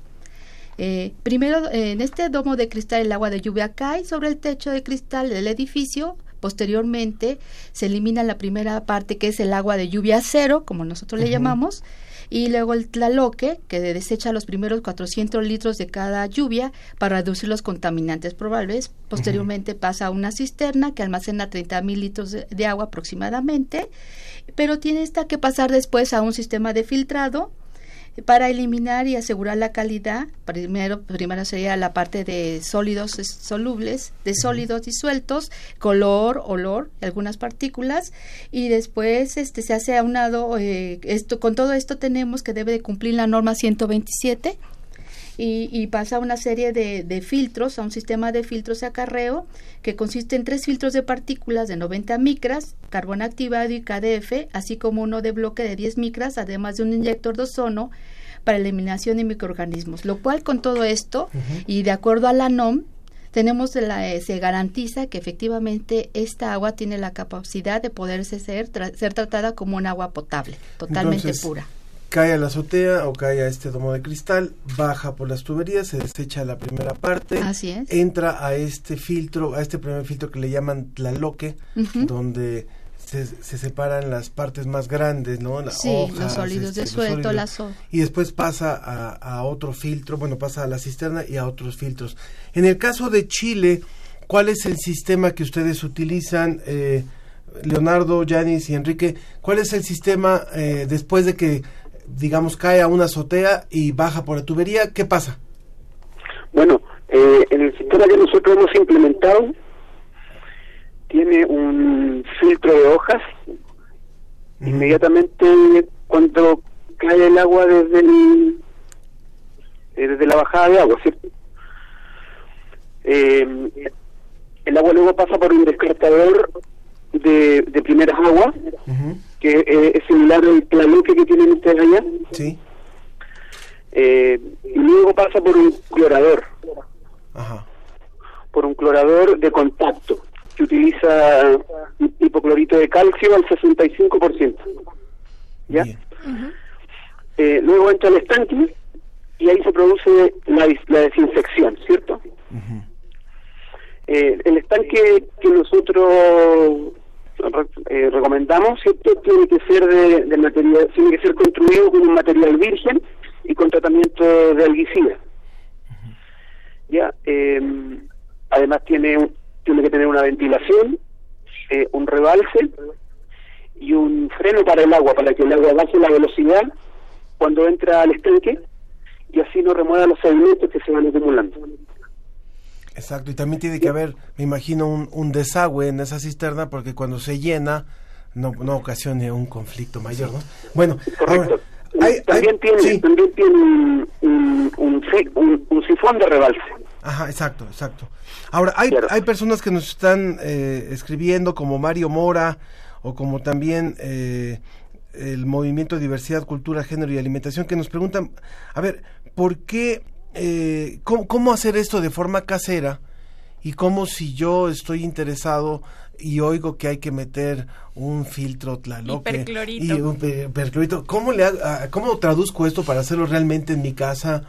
Eh, primero, en este domo de cristal el agua de lluvia cae sobre el techo de cristal del edificio. Posteriormente se elimina la primera parte que es el agua de lluvia cero, como nosotros le llamamos, y luego el tlaloque que desecha los primeros 400 litros de cada lluvia para reducir los contaminantes probables. Posteriormente pasa a una cisterna que almacena 30 mil litros de, de agua aproximadamente, pero tiene esta que pasar después a un sistema de filtrado para eliminar y asegurar la calidad, primero, primero sería la parte de sólidos es- solubles, de sólidos disueltos, color, olor, algunas partículas, y después este se hace aunado, eh, esto, con todo esto tenemos que debe de cumplir la norma 127, y, y pasa a una serie de, de filtros, a un sistema de filtros de acarreo que consiste en tres filtros de partículas de 90 micras, carbón activado y KDF, así como uno de bloque de 10 micras, además de un inyector de ozono para eliminación de microorganismos. Lo cual con todo esto y de acuerdo a la NOM tenemos la, eh, se garantiza que efectivamente esta agua tiene la capacidad de poderse ser, tra- ser tratada como un agua potable, totalmente Entonces, pura. Cae a la azotea o cae a este domo de cristal, baja por las tuberías, se desecha la primera parte, Así es. entra a este filtro, a este primer filtro que le llaman tlaloque, Ujú. donde se, se separan las partes más grandes, ¿no? Las Sí, los sólidos de los suelto, las Y después pasa a, a otro filtro, bueno, pasa a la cisterna y a otros filtros. En el caso de Chile, ¿cuál es el sistema que ustedes utilizan? Eh, Leonardo, Yanis y Enrique, ¿cuál es el sistema eh, después de que, digamos, cae a una azotea y baja por la tubería? ¿Qué pasa? Bueno, eh, en el sistema que nosotros hemos implementado tiene un filtro de hojas. Inmediatamente cuando cae el agua desde el, eh, desde la bajada de agua, ¿cierto? Eh, el agua luego pasa por un descartador de, de primeras aguas, que eh, es similar al planuque que tienen ustedes allá. Sí. Eh, y luego pasa por un clorador. Por un clorador de contacto que utiliza hipoclorito de calcio al 65%. ¿Ya? Eh, luego entra al estanque y ahí se produce la, desinfección, ¿cierto? Eh, el estanque que nosotros eh, recomendamos, ¿cierto? Tiene que ser de, de material, tiene que ser construido con un material virgen y con tratamiento de alguicida. Ya, eh, además tiene un- tiene que tener una ventilación, eh, un rebalse y un freno para el agua, para que el agua baje la velocidad cuando entra al estanque y así no remueva los sedimentos que se van acumulando. Exacto, y también tiene que haber, me imagino, un, un desagüe en esa cisterna porque cuando se llena no, no ocasione un conflicto mayor, ¿no? Bueno, ahora, hay- también hay- tiene, sí. también tiene un, un, un si- un- un sifón de rebalse. Ajá, exacto, exacto. Ahora, hay, hay personas que nos están eh, escribiendo, como Mario Mora, o como también eh, el Movimiento Diversidad, Cultura, Género y Alimentación, que nos preguntan, a ver, ¿por qué, eh, cómo, cómo hacer esto de forma casera? Y cómo si yo estoy interesado y oigo que hay que meter un filtro tlaloque Hiperclorito. y un pe- hiperclorito, ¿cómo, le hago- ah, ¿cómo traduzco esto para hacerlo realmente en mi casa?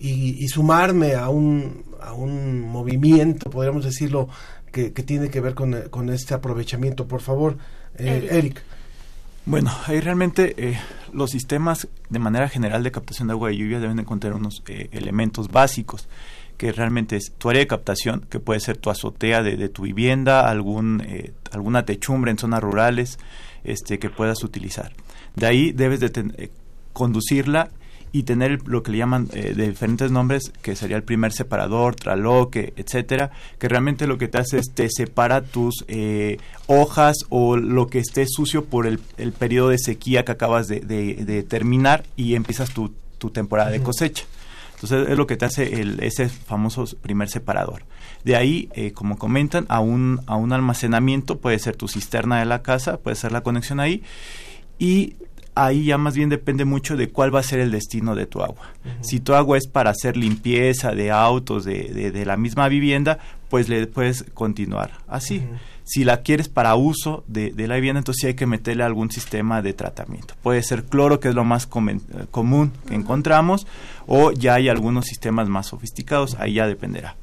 y, y sumarme a un, a un movimiento, podríamos decirlo, que, que tiene que ver con, con este aprovechamiento. Por favor, eh, Eric. Bueno, ahí realmente eh, los sistemas de manera general de captación de agua de lluvia deben de contener unos eh, elementos básicos que realmente es tu área de captación, que puede ser tu azotea de, de tu vivienda, algún, eh, alguna techumbre en zonas rurales este, que puedas utilizar. De ahí debes de ten- eh, conducirla y tener lo que le llaman eh, de diferentes nombres, que sería el primer separador, traloque, etcétera, que realmente lo que te hace es te separa tus eh, hojas o lo que esté sucio por el, el periodo de sequía que acabas de, de- de terminar y empiezas tu, tu temporada de cosecha. Entonces es lo que te hace el, ese famoso primer separador. De ahí, eh, como comentan, a un, a un almacenamiento, puede ser tu cisterna de la casa, puede ser la conexión ahí, y ahí ya más bien depende mucho de cuál va a ser el destino de tu agua. Si tu agua es para hacer limpieza de autos de, de- de la misma vivienda, pues le puedes continuar así. Si la quieres para uso de, de la vivienda, entonces sí hay que meterle algún sistema de tratamiento. Puede ser cloro, que es lo más comen- eh, común que encontramos, o ya hay algunos sistemas más sofisticados, ahí ya dependerá.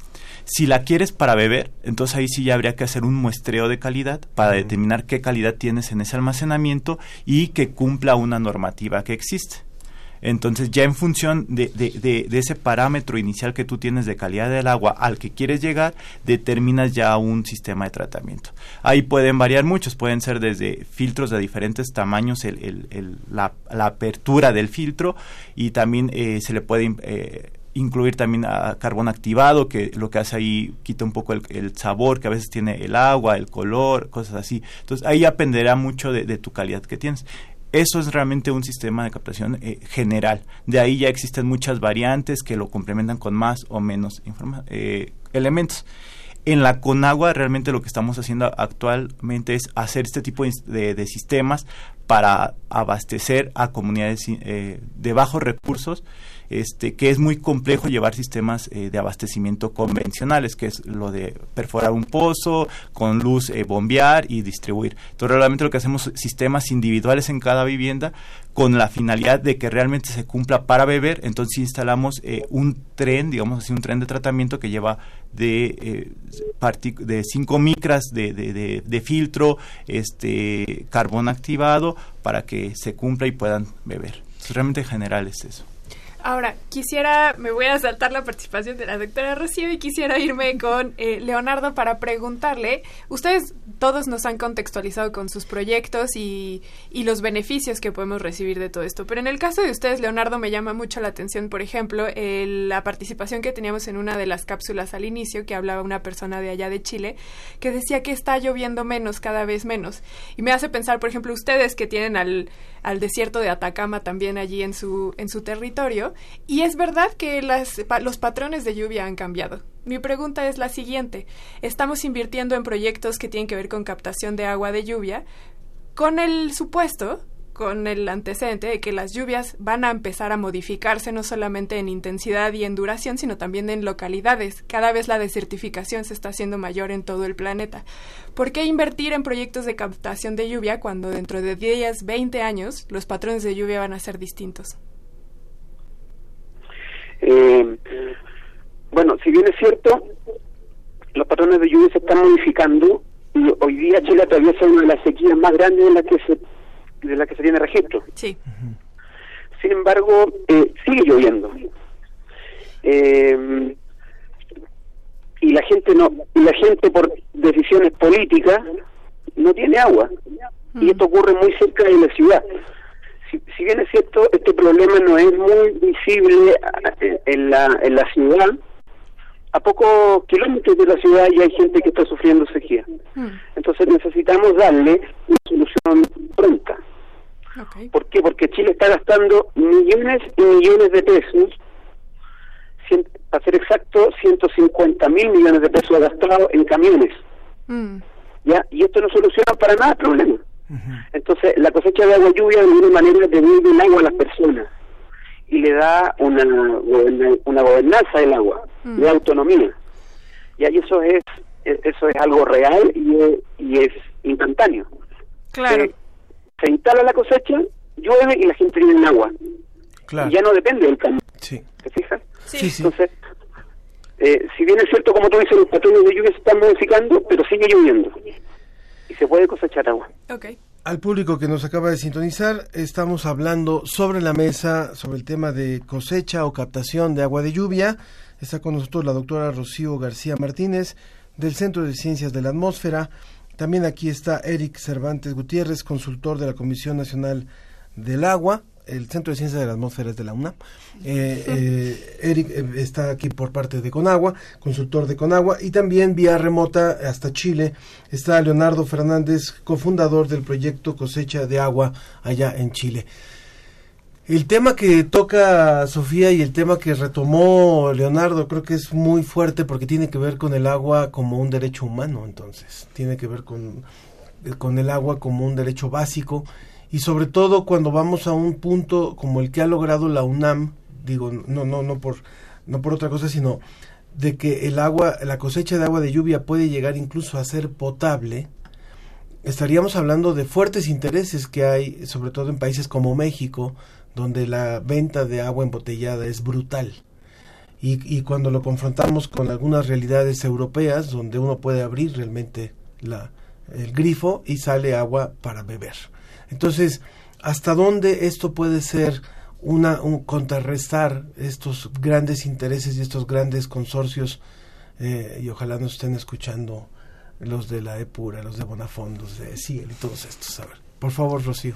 Si la quieres para beber, entonces ahí sí ya habría que hacer un muestreo de calidad para determinar qué calidad tienes en ese almacenamiento y que cumpla una normativa que existe. Entonces ya en función de, de- de- de ese parámetro inicial que tú tienes de calidad del agua al que quieres llegar, determinas ya un sistema de tratamiento. Ahí pueden variar muchos, pueden ser desde filtros de diferentes tamaños, el- el- el- la, la apertura del filtro y también eh, se le puede eh, incluir también a carbón activado, que lo que hace ahí quita un poco el, sabor que a veces tiene el agua, el color, cosas así. Entonces ahí dependerá mucho de, tu calidad que tienes. Eso es realmente un sistema de captación eh, general. De ahí ya existen muchas variantes que lo complementan con más o menos eh, elementos. En la Conagua realmente lo que estamos haciendo actualmente es hacer este tipo de- de sistemas para abastecer a comunidades eh, de bajos recursos, este, que es muy complejo llevar sistemas eh, de abastecimiento convencionales, que es lo de perforar un pozo, con luz eh, bombear y distribuir. Entonces realmente lo que hacemos es sistemas individuales en cada vivienda con la finalidad de que realmente se cumpla para beber, entonces instalamos eh, un tren, digamos así, un tren de tratamiento que lleva de, eh, de 5 micras de, de- filtro, este carbón activado, para que se cumpla y puedan beber. Realmente en general es eso. Ahora, quisiera, me voy a saltar la participación de la doctora Rocío y quisiera irme con eh, Leonardo para preguntarle, ustedes todos nos han contextualizado con sus proyectos y, y los beneficios que podemos recibir de todo esto, pero en el caso de ustedes, Leonardo, me llama mucho la atención, por ejemplo, el- la participación que teníamos en una de las cápsulas al inicio, que hablaba una persona de allá de Chile, que decía que está lloviendo menos, cada vez menos. Y me hace pensar, por ejemplo, ustedes que tienen al, al desierto de Atacama también allí en su, en su territorio, y es verdad que las, pa- los patrones de lluvia han cambiado. Mi pregunta es la siguiente. Estamos invirtiendo en proyectos que tienen que ver con captación de agua de lluvia, con el supuesto, con el antecedente de que las lluvias van a empezar a modificarse no solamente en intensidad y en duración, sino también en localidades. Cada vez la desertificación se está haciendo mayor en todo el planeta. ¿Por qué invertir en proyectos de captación de lluvia cuando dentro de 10, 20 años los patrones de lluvia van a ser distintos? Eh, bueno, si bien es cierto, los patrones de lluvia se están modificando y hoy día Chile atraviesa una de las sequías más grandes de la que se de la que se tiene registro. Sí. Sin embargo, eh, sigue lloviendo. Eh, y la gente no y la gente por decisiones políticas no tiene agua. Y esto ocurre muy cerca de la ciudad. Si, si bien es cierto, este problema no es muy visible ah, en- en la, en la ciudad, a pocos kilómetros de la ciudad ya hay gente que está sufriendo sequía. Entonces necesitamos darle una solución pronta. ¿Por qué? Porque Chile está gastando millones y millones de pesos, cien- para ser exacto, 150 mil millones de pesos gastados en camiones. ¿ya? Y esto no soluciona para nada el problema. Entonces, la cosecha de agua lluvia de alguna manera devuelve el agua a las personas y le da una, una gobernanza del agua, de autonomía. Y ahí eso es e- eso es algo real y es, y es instantáneo. Claro. Eh, se instala la cosecha, llueve y la gente tiene el agua. Claro. Y ya no depende del cambio. Sí. ¿Te fijas? Sí, sí. Entonces, eh, si bien es cierto, como tú dices, los patrones de lluvia se están modificando, pero sigue lloviendo. Y se puede cosechar agua. Al público que nos acaba de sintonizar, estamos hablando sobre la mesa, sobre el tema de cosecha o captación de agua de lluvia. Está con nosotros la doctora Rocío García Martínez del Centro de Ciencias de la Atmósfera. También aquí está Eric Cervantes Gutiérrez, consultor de la Comisión Nacional del Agua. el Centro de Ciencias de la Atmósfera de la UNAM. Eh, eh, Eric eh, está aquí por parte de Conagua, consultor de Conagua, y también vía remota hasta Chile está Leonardo Fernández, cofundador del proyecto Cosecha de Agua allá en Chile. El tema que toca Sofía y el tema que retomó Leonardo creo que es muy fuerte porque tiene que ver con el agua como un derecho humano, entonces, tiene que ver con, con el agua como un derecho básico. Y sobre todo cuando vamos a un punto como el que ha logrado la UNAM, digo, no, no, no por, no por otra cosa, sino de que el agua, la cosecha de agua de lluvia puede llegar incluso a ser potable, estaríamos hablando de fuertes intereses que hay, sobre todo en países como México, donde la venta de agua embotellada es brutal. Y, y cuando lo confrontamos con algunas realidades europeas, donde uno puede abrir realmente la, el grifo y sale agua para beber. Entonces, ¿hasta dónde esto puede ser una un contrarrestar estos grandes intereses y estos grandes consorcios? Eh, y ojalá nos estén escuchando los de la EPURA, los de Bonafondos, de Ciel y todos estos. A por favor, Rocío.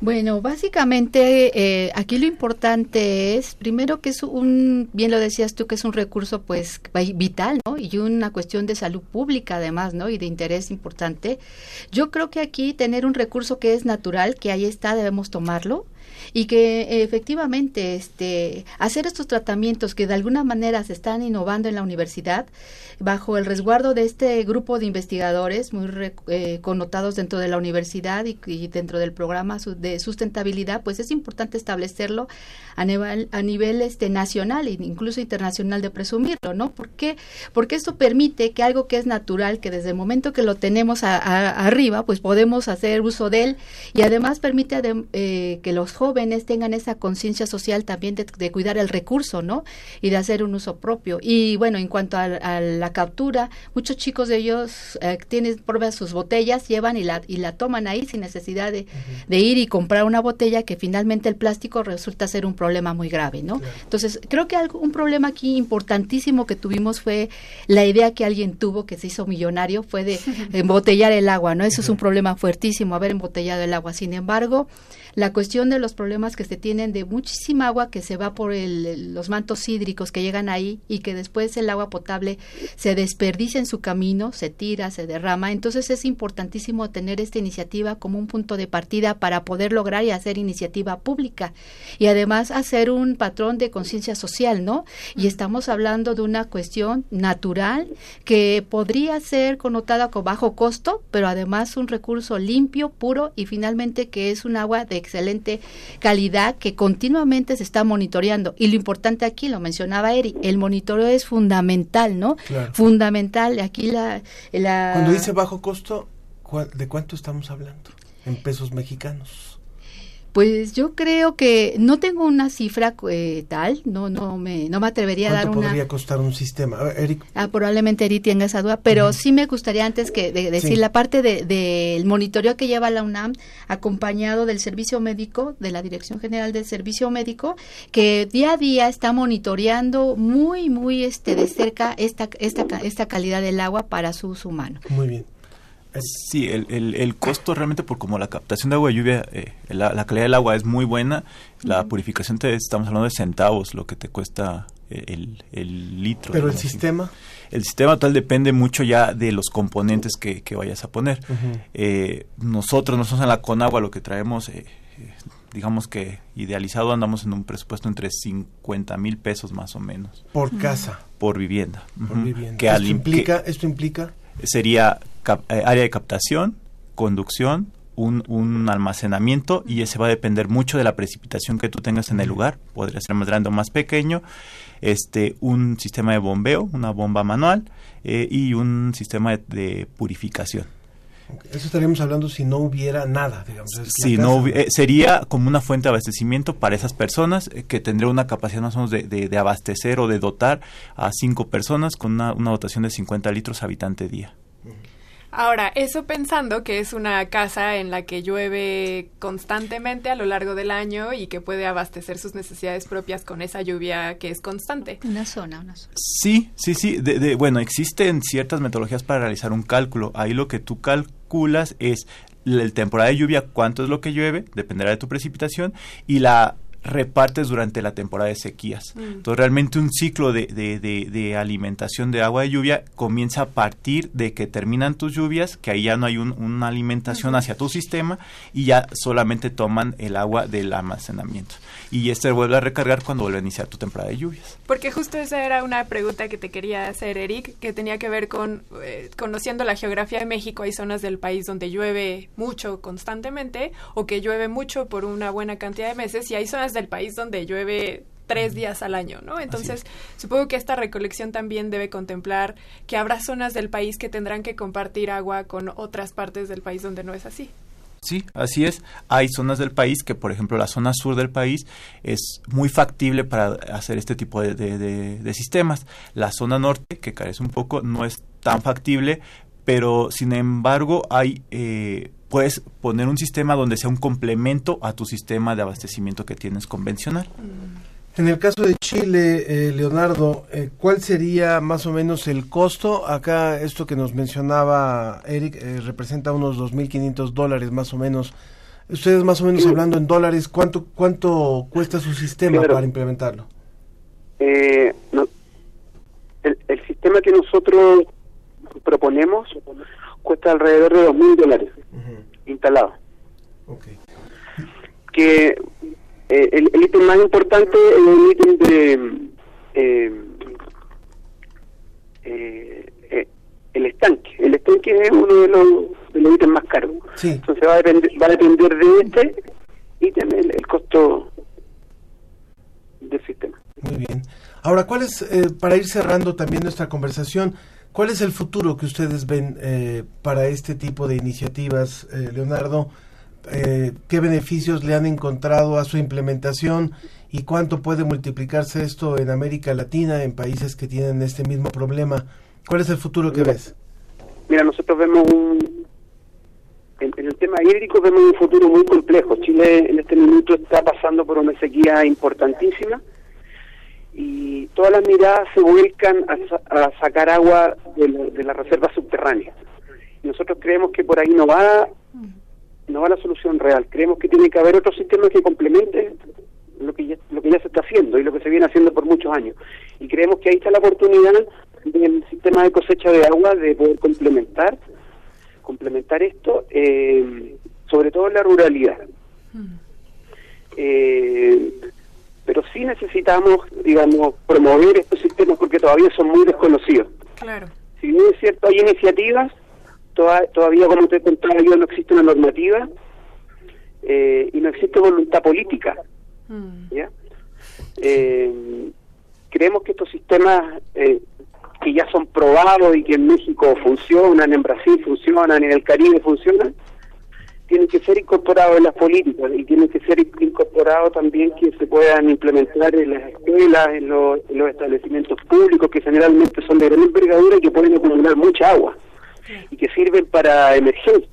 Bueno, básicamente eh, aquí lo importante es, primero que es un, bien lo decías tú, que es un recurso pues vital, ¿no? Y una cuestión de salud pública además, ¿no? Y de interés importante. Yo creo que aquí tener un recurso que es natural, que ahí está, debemos tomarlo y que efectivamente este hacer estos tratamientos que de alguna manera se están innovando en la universidad bajo el resguardo de este grupo de investigadores muy re- eh, connotados dentro de la universidad y, dentro del programa de sustentabilidad pues es importante establecerlo a nivel a nivel este nacional e incluso internacional de presumirlo no ¿por qué? porque esto permite que algo que es natural que desde el momento que lo tenemos a- arriba pues podemos hacer uso de él y además permite eh, que los jóvenes tengan esa conciencia social también de, de cuidar el recurso, ¿no? Y de hacer un uso propio. Y bueno, en cuanto a, a la captura, muchos chicos de ellos eh, tienen pruebas sus botellas, llevan y la, y la toman ahí sin necesidad de, de ir y comprar una botella que finalmente el plástico resulta ser un problema muy grave, ¿no? Entonces, creo que algo, un problema aquí importantísimo que tuvimos fue la idea que alguien tuvo, que se hizo millonario, fue de (laughs) embotellar el agua, ¿no? Eso es un problema fuertísimo, haber embotellado el agua. Sin embargo, la cuestión de los problemas que se tienen de muchísima agua que se va por el- los mantos hídricos que llegan ahí y que después el agua potable se desperdicia en su camino, se tira, se derrama. Entonces es importantísimo tener esta iniciativa como un punto de partida para poder lograr y hacer iniciativa pública y además hacer un patrón de conciencia social, ¿no? Y estamos hablando de una cuestión natural que podría ser connotada con bajo costo, pero además un recurso limpio, puro y finalmente que es un agua de excelente calidad que continuamente se está monitoreando. Y lo importante aquí, lo mencionaba Eri, el monitoreo es fundamental, ¿no? Claro. Fundamental. Aquí la... la Cuando dice bajo costo, ¿cuál- ¿de cuánto estamos hablando? En pesos mexicanos. Pues yo creo que no tengo una cifra eh, tal, no no me no me atrevería a dar ¿Cuánto una podría costar un sistema? Eric, Ah, probablemente Eri tenga esa duda, pero sí me gustaría antes que de, decir Sí. la parte del de, monitoreo que lleva la UNAM, acompañado del servicio médico, de la Dirección General del Servicio Médico, que día a día está monitoreando muy, muy este de cerca esta, esta, esta calidad del agua para su uso humano. muy bien. Sí, el, el, el costo realmente por como la captación de agua de lluvia, eh, la, la calidad del agua es muy buena, la purificación te, estamos hablando de centavos, lo que te cuesta eh, el, el litro. Pero el sistema, El sistema tal depende mucho ya de los componentes que, que vayas a poner. Eh, nosotros, nosotros en la Conagua lo que traemos, eh, eh, digamos que idealizado andamos en un presupuesto entre 50 mil pesos más o menos. por casa, Por vivienda. por vivienda. Que esto, que- implica, esto implica sería eh, área de captación, conducción, un, un almacenamiento y ese va a depender mucho de la precipitación que tú tengas en el lugar, podría ser más grande o más pequeño, este un sistema de bombeo, una bomba manual eh, y un sistema de, de purificación. Eso estaríamos hablando si no hubiera nada, digamos. Si no eh, sería como una fuente de abastecimiento para esas personas eh, que tendría una capacidad más o menos de, de- de abastecer o de dotar a cinco personas con una, una dotación de 50 litros habitante día. Ahora, eso pensando que es una casa en la que llueve constantemente a lo largo del año y que puede abastecer sus necesidades propias con esa lluvia que es constante. Una zona, una zona. Sí, sí, sí. De, de- bueno, existen ciertas metodologías para realizar un cálculo. Ahí lo que tú calculas es el temporada de lluvia, cuánto es lo que llueve, dependerá de tu precipitación, y la repartes durante la temporada de sequías. Mm. Entonces, realmente un ciclo de, de, de, de alimentación de agua de lluvia comienza a partir de que terminan tus lluvias, que ahí ya no hay un- una alimentación hacia tu sistema y ya solamente toman el agua del almacenamiento. Y este vuelve a recargar cuando vuelve a iniciar tu temporada de lluvias. Porque justo esa era una pregunta que te quería hacer, Eric, que tenía que ver con eh, conociendo la geografía de México. Hay zonas del país donde llueve mucho constantemente o que llueve mucho por una buena cantidad de meses y hay zonas del país donde llueve tres días al año, ¿no? Entonces, supongo que esta recolección también debe contemplar que habrá zonas del país que tendrán que compartir agua con otras partes del país donde no es así. Sí, así es. Hay zonas del país que, por ejemplo, la zona sur del país es muy factible para hacer este tipo de, de- de- de sistemas. La zona norte, que carece un poco, no es tan factible, pero sin embargo hay eh, puedes poner un sistema donde sea un complemento a tu sistema de abastecimiento que tienes convencional. En el caso de Chile, eh, Leonardo, eh, ¿cuál sería más o menos el costo? Acá esto que nos mencionaba Eric eh, representa unos 2.500 dólares más o menos. Ustedes más o menos hablando en dólares, ¿cuánto, cuánto cuesta su sistema para implementarlo? Eh, no- el, el sistema que nosotros proponemos cuesta alrededor de 2.000 dólares instalado. Que eh, el, el ítem más importante es el ítem de eh, eh, eh, el estanque. El estanque es uno de los, de los ítems más caros. Entonces va a depender, va a depender de este ítem el, el costo del sistema. Muy bien. Ahora, ¿cuál es, eh, para ir cerrando también nuestra conversación, cuál es el futuro que ustedes ven eh, para este tipo de iniciativas, eh, Leonardo? Eh, ¿Qué beneficios le han encontrado a su implementación y cuánto puede multiplicarse esto en América Latina, en países que tienen este mismo problema? ¿Cuál es el futuro que ves? Mira, nosotros vemos un... En, en el tema hídrico vemos un futuro muy complejo. Chile en este minuto está pasando por una sequía importantísima y todas las miradas se vuelcan a, a sacar agua de, la- de las reservas subterráneas. Nosotros creemos que por ahí no va no va la solución real. Creemos que tiene que haber otro sistema que complemente lo que ya, lo que ya se está haciendo y lo que se viene haciendo por muchos años. Y creemos que ahí está la oportunidad del sistema de cosecha de agua de poder complementar complementar esto, eh, sobre todo en la ruralidad. Eh, pero sí necesitamos, digamos, promover estos sistemas porque todavía son muy desconocidos. Claro. Si bien es cierto, hay iniciativas, toda- todavía, como te contaba yo, no existe una normativa eh, y no existe voluntad política. ¿ya? Eh, creemos que estos sistemas eh, que ya son probados y que en México funcionan, en Brasil funcionan, en el Caribe funcionan, tienen que ser incorporados en las políticas y tienen que ser incorporados también que se puedan implementar en las escuelas, en los, en los establecimientos públicos que generalmente son de gran envergadura y que pueden acumular mucha agua y que sirven para emergencias.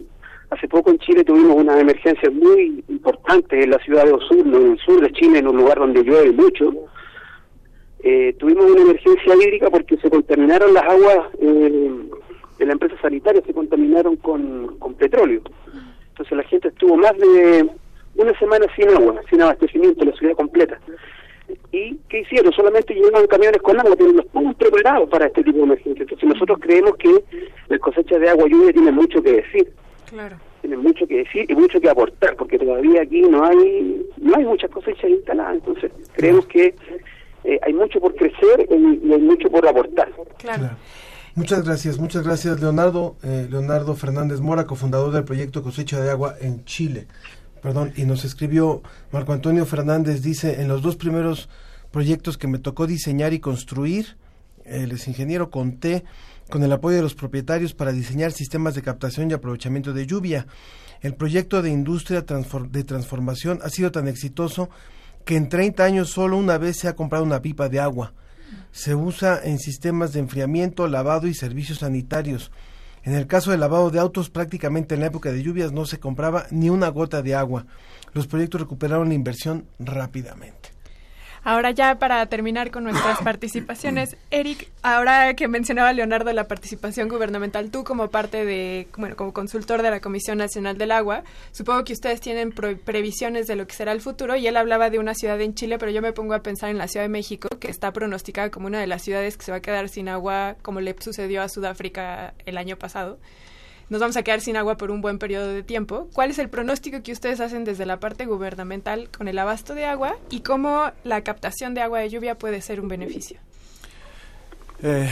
Hace poco en Chile tuvimos unas emergencias muy importantes en la ciudad de Osorno, en el sur de Chile, en un lugar donde llueve mucho. Eh, tuvimos una emergencia hídrica porque se contaminaron las aguas eh, de la empresa sanitaria, se contaminaron con, con petróleo. Entonces la gente estuvo más de una semana sin agua, sin abastecimiento, la ciudad completa. ¿Y qué hicieron? Solamente llevaban camiones con agua, pero no estaban preparados para este tipo de emergencia. Entonces nosotros creemos que la cosecha de agua lluvia tiene mucho que decir Claro. tiene mucho que decir y mucho que aportar porque todavía aquí no hay no hay muchas cosechas instaladas entonces creemos que eh, hay mucho por crecer y, y hay mucho por aportar Claro. Muchas gracias, muchas gracias Leonardo, eh, Leonardo Fernández Mora, cofundador del proyecto Cosecha de Agua en Chile. Perdón, y nos escribió Marco Antonio Fernández, dice, en los dos primeros proyectos que me tocó diseñar y construir, él es ingeniero, conté con el apoyo de los propietarios para diseñar sistemas de captación y aprovechamiento de lluvia. El proyecto de industria de transformación ha sido tan exitoso que en 30 años solo una vez se ha comprado una pipa de agua. Se usa en sistemas de enfriamiento, lavado y servicios sanitarios. En el caso del lavado de autos, prácticamente en la época de lluvias no se compraba ni una gota de agua. Los proyectos recuperaron la inversión rápidamente. Ahora ya para terminar con nuestras (coughs) participaciones, Eric, ahora que mencionaba Leonardo la participación gubernamental, tú como parte de, bueno, como consultor de la Comisión Nacional del Agua, supongo que ustedes tienen previsiones de lo que será el futuro y él hablaba de una ciudad en Chile, pero yo me pongo a pensar en la Ciudad de México, que está pronosticada como una de las ciudades que se va a quedar sin agua, como le sucedió a Sudáfrica el año pasado nos vamos a quedar sin agua por un buen periodo de tiempo. ¿Cuál es el pronóstico que ustedes hacen desde la parte gubernamental con el abasto de agua y cómo la captación de agua de lluvia puede ser un beneficio? Eh,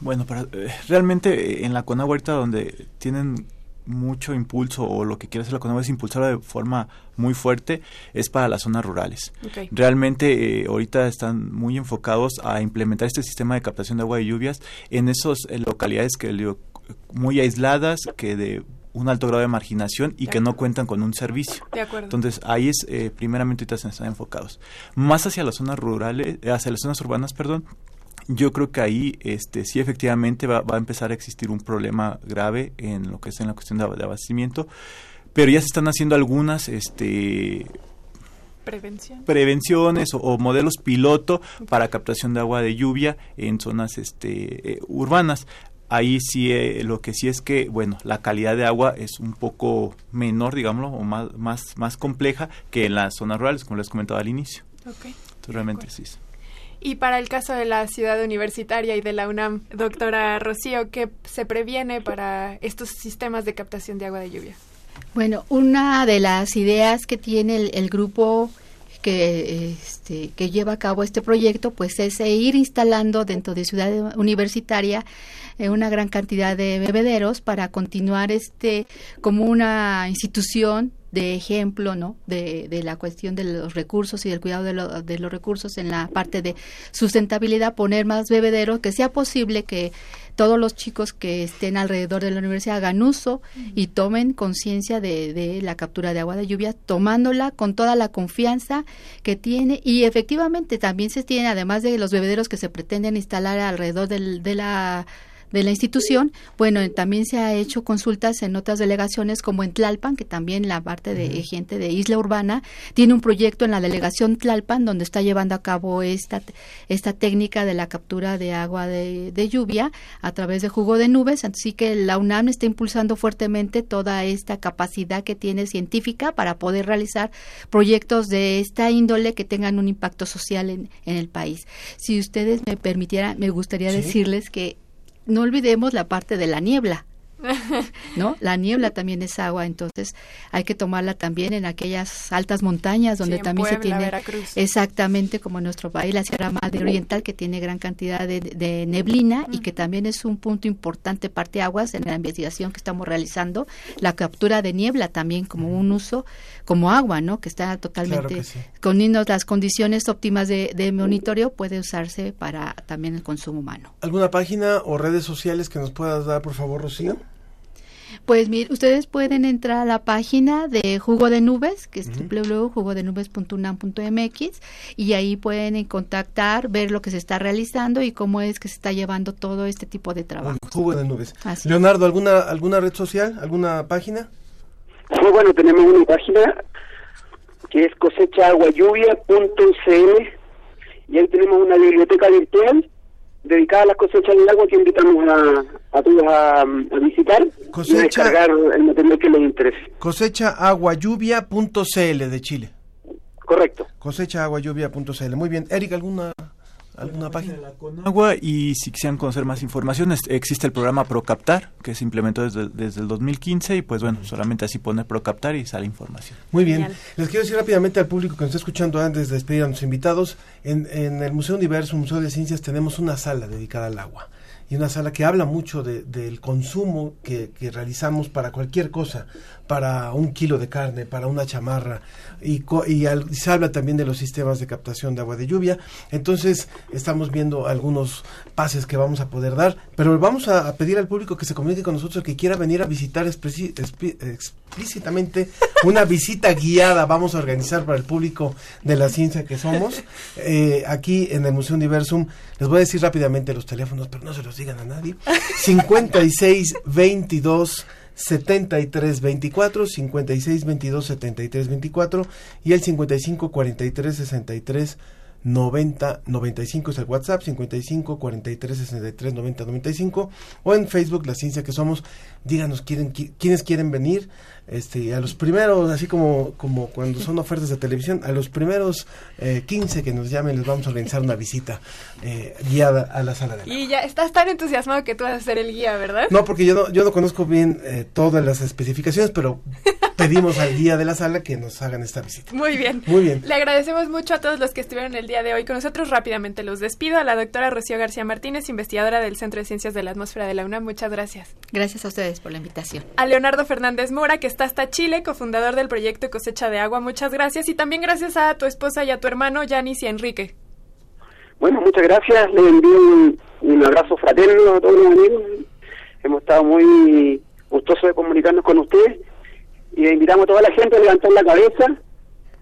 bueno, para, eh, realmente eh, en la Conagua ahorita donde tienen mucho impulso o lo que quiere hacer la Conagua es impulsarla de forma muy fuerte es para las zonas rurales. Realmente eh, ahorita están muy enfocados a implementar este sistema de captación de agua de lluvias en esas localidades que muy aisladas, que de un alto grado de marginación y De que no cuentan con un servicio. De acuerdo. Entonces, ahí es, eh, primeramente, ahorita se están enfocados. Más hacia las zonas rurales, eh, hacia las zonas urbanas, perdón, yo creo que ahí este, sí efectivamente va, va a empezar a existir un problema grave en lo que es en la cuestión de, de abastecimiento, pero ya se están haciendo algunas este, Prevención. prevenciones o, o modelos piloto para captación de agua de lluvia en zonas este, eh, urbanas. Ahí sí, eh, lo que sí es que, bueno, la calidad de agua es un poco menor, digámoslo, o más, más, más compleja que en las zonas rurales, como les comentaba al inicio. Ok. Entonces, realmente sí. Y para el caso de la ciudad universitaria y de la UNAM, doctora Rocío, ¿qué se previene para estos sistemas de captación de agua de lluvia? Bueno, una de las ideas que tiene el, el grupo que, este, que lleva a cabo este proyecto, pues es eh, ir instalando dentro de Ciudad Universitaria eh, una gran cantidad de bebederos para continuar este como una institución de ejemplo, ¿no? De, de la cuestión de los recursos y del cuidado de, lo- de los recursos en la parte de sustentabilidad, poner más bebederos, que sea posible que todos los chicos que estén alrededor de la universidad hagan uso y tomen conciencia de, de la captura de agua de lluvia, tomándola con toda la confianza que tiene. Y efectivamente también se tiene, además de los bebederos que se pretenden instalar alrededor del- de la de la institución, bueno, eh, también se ha hecho consultas en otras delegaciones como en Tlalpan, que también la parte de gente de Isla Urbana tiene un proyecto en la delegación Tlalpan donde está llevando a cabo esta, esta técnica de la captura de agua de, de lluvia a través de jugo de nubes, así que la UNAM está impulsando fuertemente toda esta capacidad que tiene científica para poder realizar proyectos de esta índole que tengan un impacto social en, en el país. Si ustedes me permitieran, me gustaría Sí. decirles que no olvidemos la parte de la niebla. (laughs) ¿No? La niebla también es agua, entonces hay que tomarla también en aquellas altas montañas donde Sí, también se tiene Veracruz. exactamente como en nuestro país, la Sierra Madre Oriental que tiene gran cantidad de, de neblina y que también es un punto importante parte aguas en la investigación que estamos realizando, la captura de niebla también como un uso como agua, ¿no? Que está totalmente que sí. con las condiciones óptimas de, de monitoreo puede usarse para también el consumo humano. ¿Alguna página o redes sociales que nos puedas dar, por favor, Rocío? Pues mire, ustedes pueden entrar a la página de Jugo de Nubes, que es www.jugodenubes.unam.mx y ahí pueden contactar, ver lo que se está realizando y cómo es que se está llevando todo este tipo de trabajo. Jugo de nubes. Así. Leonardo, ¿alguna, ¿alguna red social? ¿Alguna página? Sí, bueno, tenemos una página que es cosechaaguayuvia.cl y ahí tenemos una biblioteca virtual dedicada a las cosechas del agua que invitamos a, a todos a, a visitar y a descargar el material que les interese. Cosechaaguayuvia.cl de Chile. Correcto. Cosechaaguayuvia.cl. Muy bien. Eric, ¿alguna, alguna página? Agua y si quisieran conocer más información es- existe el programa Procaptar que se implementó desde, desde el 2015 y pues bueno, solamente así pone Procaptar y sale información. Muy bien. Les quiero decir rápidamente al público que nos está escuchando antes de despedir a nuestros invitados, en, el Museo Universo, Museo de Ciencias, tenemos una sala dedicada al agua. Y una sala que habla mucho de- del consumo que, realizamos para cualquier cosa, para un kilo de carne, para una chamarra, y, y, al- se habla también de los sistemas de captación de agua de lluvia. Entonces, estamos viendo algunos pases que vamos a poder dar, pero vamos a, a pedir al público que se comunique con nosotros, que quiera venir a visitar explícitamente una visita guiada. Vamos a organizar para el público de la ciencia que somos, (laughs) eh, aquí en el Museo Universum. Les voy a decir rápidamente los teléfonos, pero no se los digan a nadie. 56 22 73 24 56 22 73 24 y el 55 43 63 90 95 es el WhatsApp 55 43 63 90 95 o en Facebook La Ciencia que Somos díganos quieren qui- quiénes quieren venir este a los primeros así como como cuando son ofertas de televisión a los primeros eh, 15 que nos llamen les vamos a organizar una visita eh, guiada a la sala de Y ya estás tan entusiasmado que tú vas a ser el guía, ¿verdad? no, porque yo no, yo no conozco bien eh, todas las especificaciones, pero pedimos al guía de la sala que nos hagan esta visita. Muy bien. Muy bien. Le agradecemos mucho a todos los que estuvieron el día de hoy con nosotros. Rápidamente los despido. A la doctora Rocío García Martínez, investigadora del Centro de Ciencias de la Atmósfera de la UNAM. Muchas gracias. Gracias a ustedes por la invitación. A Leonardo Fernández Mora, que está hasta Chile, cofundador del proyecto Cosecha de Agua. Muchas gracias. Y también gracias a tu esposa y a tu hermano, Yanis y Enrique. Bueno, muchas gracias. Les envío un, un abrazo fraterno a todos los amigos. Hemos estado muy gustosos de comunicarnos con ustedes y invitamos a toda la gente a levantar la cabeza,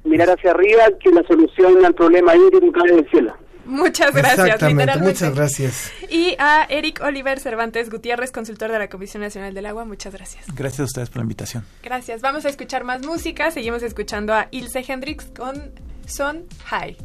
mirar hacia arriba, que la solución al problema hídrico cae del cielo. Muchas gracias, Exactamente, literalmente. muchas gracias. Y a Eric Oliver Cervantes Gutiérrez, consultor de la Comisión Nacional del Agua. Muchas gracias. Gracias a ustedes por la invitación. Gracias. Vamos a escuchar más música. Seguimos escuchando a Ilse Hendrix con Son High.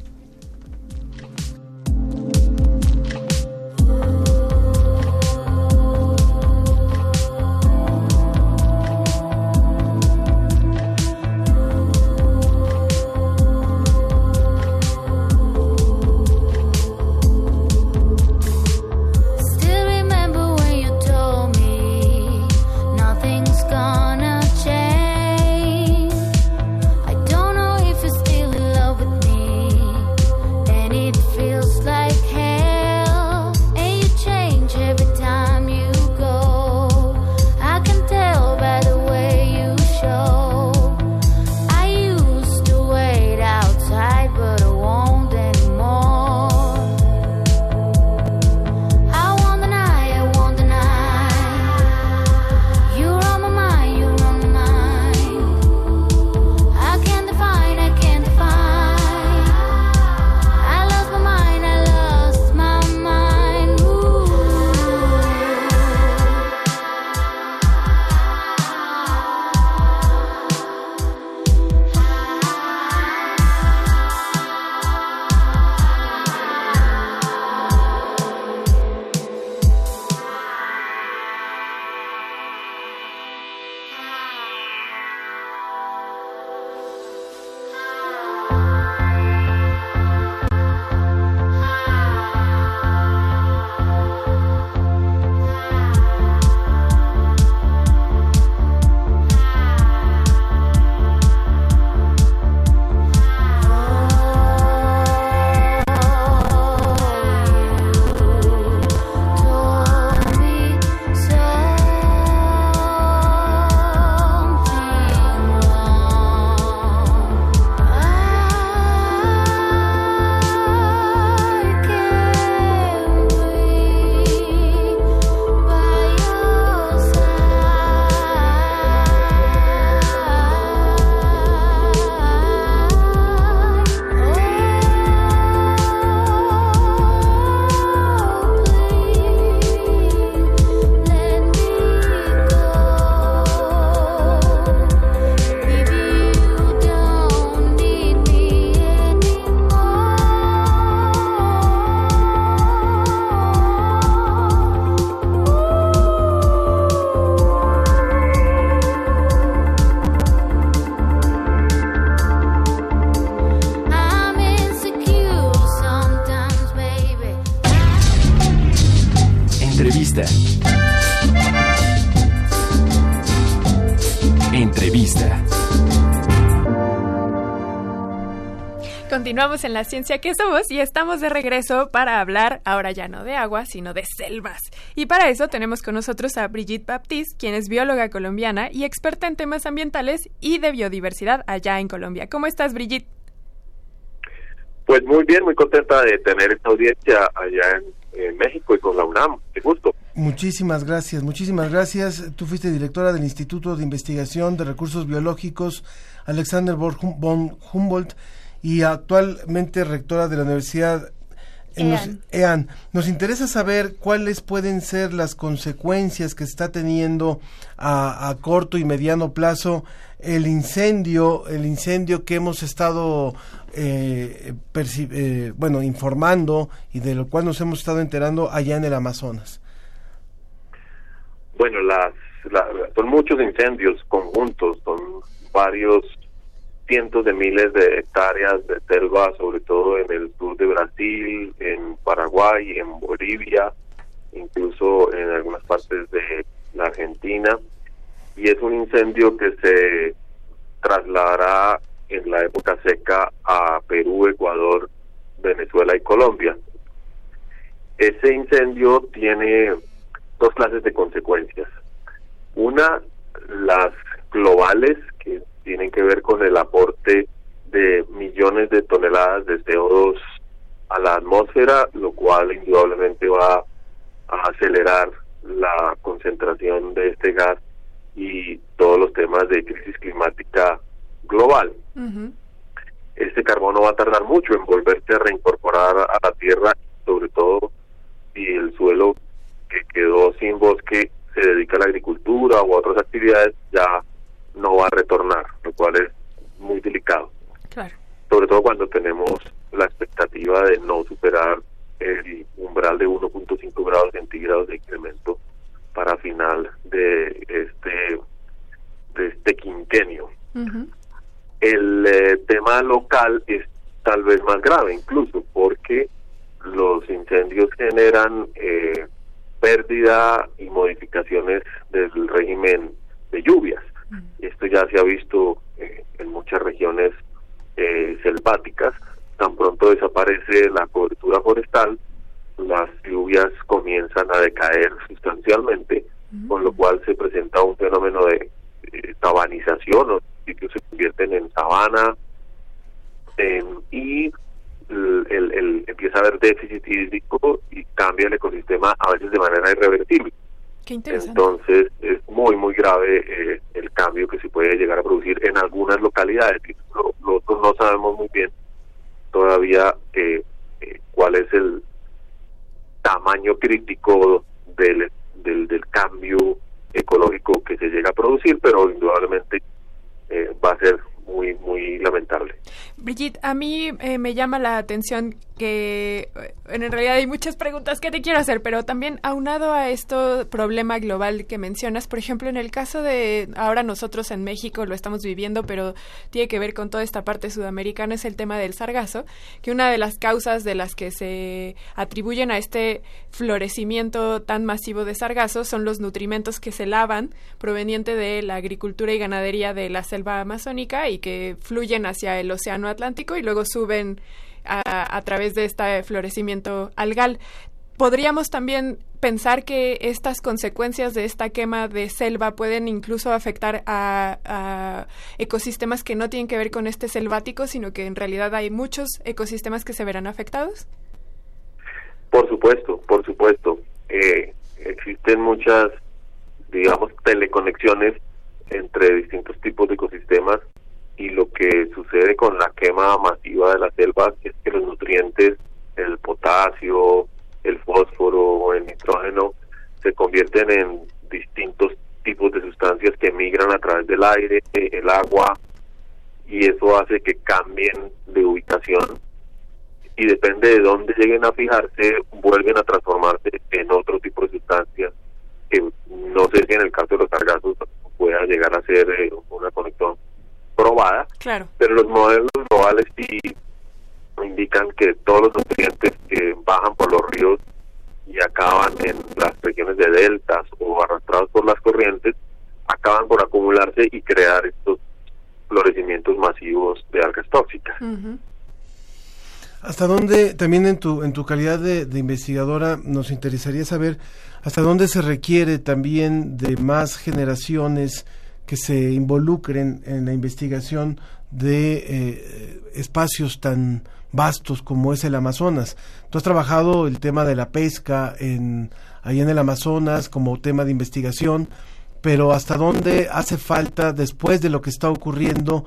En la ciencia que somos y estamos de regreso para hablar ahora ya no de agua, sino de selvas. Y para eso tenemos con nosotros a Brigitte Baptiste, quien es bióloga colombiana y experta en temas ambientales y de biodiversidad allá en Colombia. ¿Cómo estás, Brigitte? Pues muy bien, muy contenta de tener esta audiencia allá en, en México y con la UNAM. Qué gusto. Muchísimas gracias, muchísimas gracias. Tú fuiste directora del Instituto de Investigación de Recursos Biológicos Alexander von Humboldt y actualmente rectora de la Universidad nos- Ean. Nos interesa saber cuáles pueden ser las consecuencias que está teniendo a, a corto y mediano plazo el incendio, el incendio que hemos estado eh, eh, bueno informando y de lo cual nos hemos estado enterando allá en el Amazonas. Bueno, las, la- son muchos incendios conjuntos, son varios cientos de miles de hectáreas de selva, sobre todo en el sur de Brasil, en Paraguay, en Bolivia, incluso en algunas partes de la Argentina. Y es un incendio que se trasladará en la época seca a Perú, Ecuador, Venezuela y Colombia. Ese incendio tiene dos clases de consecuencias. Una, las globales, que tienen que ver con el aporte de millones de toneladas de CO2 a la atmósfera, lo cual indudablemente va a acelerar la concentración de este gas y todos los temas de crisis climática global. Este carbono va a tardar mucho en volverse a reincorporar a la tierra, sobre todo si el suelo que quedó sin bosque se dedica a la agricultura u otras actividades, ya no va a retornar, lo cual es muy delicado. Claro. Sobre todo cuando tenemos la expectativa de no superar el umbral de 1.5 grados centígrados de incremento para final de este de este quinquenio. El eh, tema local es tal vez más grave incluso porque los incendios generan eh, pérdida y modificaciones del régimen de lluvias. Esto ya se ha visto eh, en muchas regiones eh, selváticas. Tan pronto desaparece la cobertura forestal, las lluvias comienzan a decaer sustancialmente, con lo cual se presenta un fenómeno de eh, tabanización, los sitios se convierten en sabana y el, el- el- empieza a haber déficit hídrico y cambia el ecosistema a veces de manera irreversible. Entonces es muy, muy grave eh, el cambio que se puede llegar a producir en algunas localidades. Nosotros no sabemos muy bien todavía eh, eh, cuál es el tamaño crítico del, del, del cambio ecológico que se llega a producir, pero indudablemente eh, va a ser muy, muy lamentable. Brigitte, a mí eh, me llama la atención que eh, en realidad hay muchas preguntas que te quiero hacer, pero también aunado a este problema global que mencionas, por ejemplo, en el caso de ahora nosotros en México lo estamos viviendo, pero tiene que ver con toda esta parte sudamericana, es el tema del sargazo, que una de las causas de las que se atribuyen a este florecimiento tan masivo de sargazo son los nutrimentos que se lavan proveniente de la agricultura y ganadería de la selva amazónica y que fluyen hacia el océano Atlántico y luego suben a, través de este florecimiento algal. Podríamos también pensar que estas consecuencias de esta quema de selva pueden incluso afectar a, a ecosistemas que no tienen que ver con este selvático, sino que en realidad hay muchos ecosistemas que se verán afectados. Por supuesto, por supuesto. Eh, existen muchas, digamos, teleconexiones entre distintos tipos de ecosistemas y lo que sucede con la quema masiva de las selvas es que los nutrientes, el potasio, el fósforo, el nitrógeno, se convierten en distintos tipos de sustancias que migran a través del aire, el agua, y eso hace que cambien de ubicación. Y depende de dónde lleguen a fijarse, vuelven a transformarse en otro tipo de sustancias que no sé si en el caso de los sargazos pueda llegar a ser eh, una conexión probada, Claro. pero los modelos globales sí indican que todos los nutrientes que bajan por los ríos y acaban en las regiones de deltas o arrastrados por las corrientes, acaban por acumularse y crear estos florecimientos masivos de algas tóxicas. ¿Hasta dónde, también en tu, en tu calidad de, de investigadora, nos interesaría saber hasta dónde se requiere también de más generaciones que se involucren en la investigación de eh, espacios tan vastos como es el Amazonas? Tú has trabajado el tema de la pesca en, ahí en el Amazonas como tema de investigación, pero ¿hasta dónde hace falta, después de lo que está ocurriendo,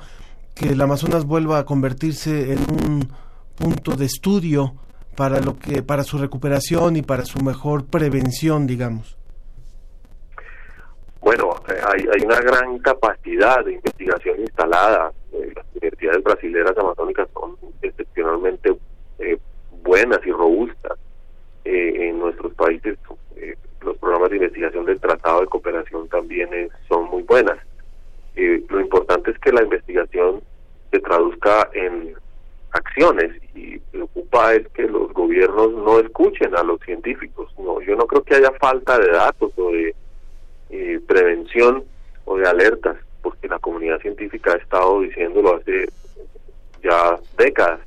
que el Amazonas vuelva a convertirse en un punto de estudio para lo que para su recuperación y para su mejor prevención, digamos? Bueno, eh, hay, hay una gran capacidad de investigación instalada. Eh, las universidades brasileras amazónicas son excepcionalmente eh, buenas y robustas. Eh, en nuestros países los programas de investigación del Tratado de Cooperación también son muy buenas. Lo importante es que la investigación se traduzca en acciones y preocupa es que los gobiernos no escuchen a los científicos. No, yo no creo que haya falta de datos o de eh, prevención o de alertas, porque la comunidad científica ha estado diciéndolo hace ya décadas.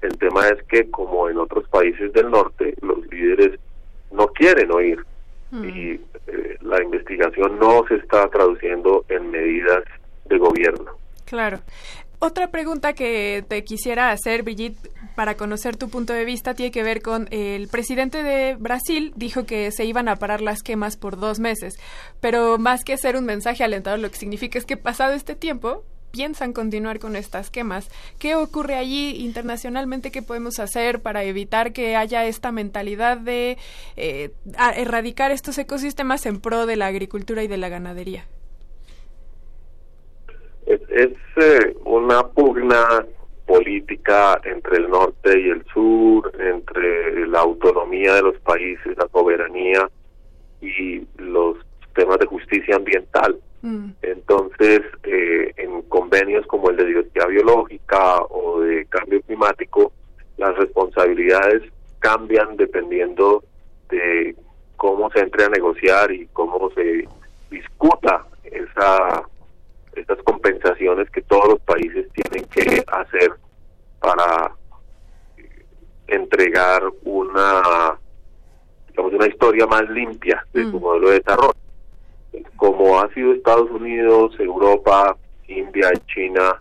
El tema es que, como en otros países del norte, los líderes no quieren oír y eh, la investigación no se está traduciendo en medidas de gobierno. Claro. Otra pregunta que te quisiera hacer, Brigitte, para conocer tu punto de vista, tiene que ver con el presidente de Brasil dijo que se iban a parar las quemas por dos meses, pero más que ser un mensaje alentador, lo que significa es que pasado este tiempo piensan continuar con estas quemas. ¿Qué ocurre allí internacionalmente? ¿Qué podemos hacer para evitar que haya esta mentalidad de eh, erradicar estos ecosistemas en pro de la agricultura y de la ganadería? Es, es, eh, una pugna política entre el norte y el sur, entre la autonomía de los países, la soberanía y los temas de justicia ambiental. Entonces, eh, en convenios como el de diversidad biológica o de cambio climático, las responsabilidades cambian dependiendo de cómo se entre a negociar y cómo se discuta esa estas compensaciones que todos los países tienen que hacer para eh, entregar una digamos una historia más limpia de su modelo de desarrollo. Como ha sido Estados Unidos, Europa, India, China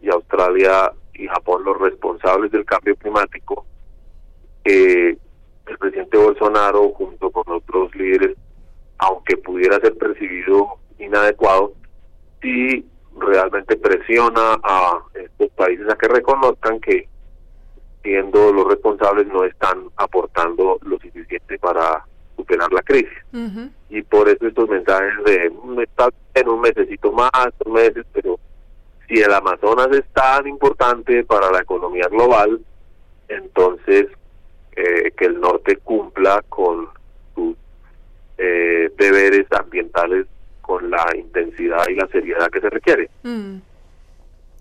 y Australia y Japón los responsables del cambio climático, eh, el presidente Bolsonaro junto con otros líderes, aunque pudiera ser percibido inadecuado, sí realmente presiona a estos países a que reconozcan que siendo los responsables no están aportando lo suficiente para superar la crisis. Y por eso estos mensajes de "Mm, está en un mesecito más, dos meses, pero si el Amazonas es tan importante para la economía global, entonces eh, que el norte cumpla con sus eh, deberes ambientales con la intensidad y la seriedad que se requiere. Mm.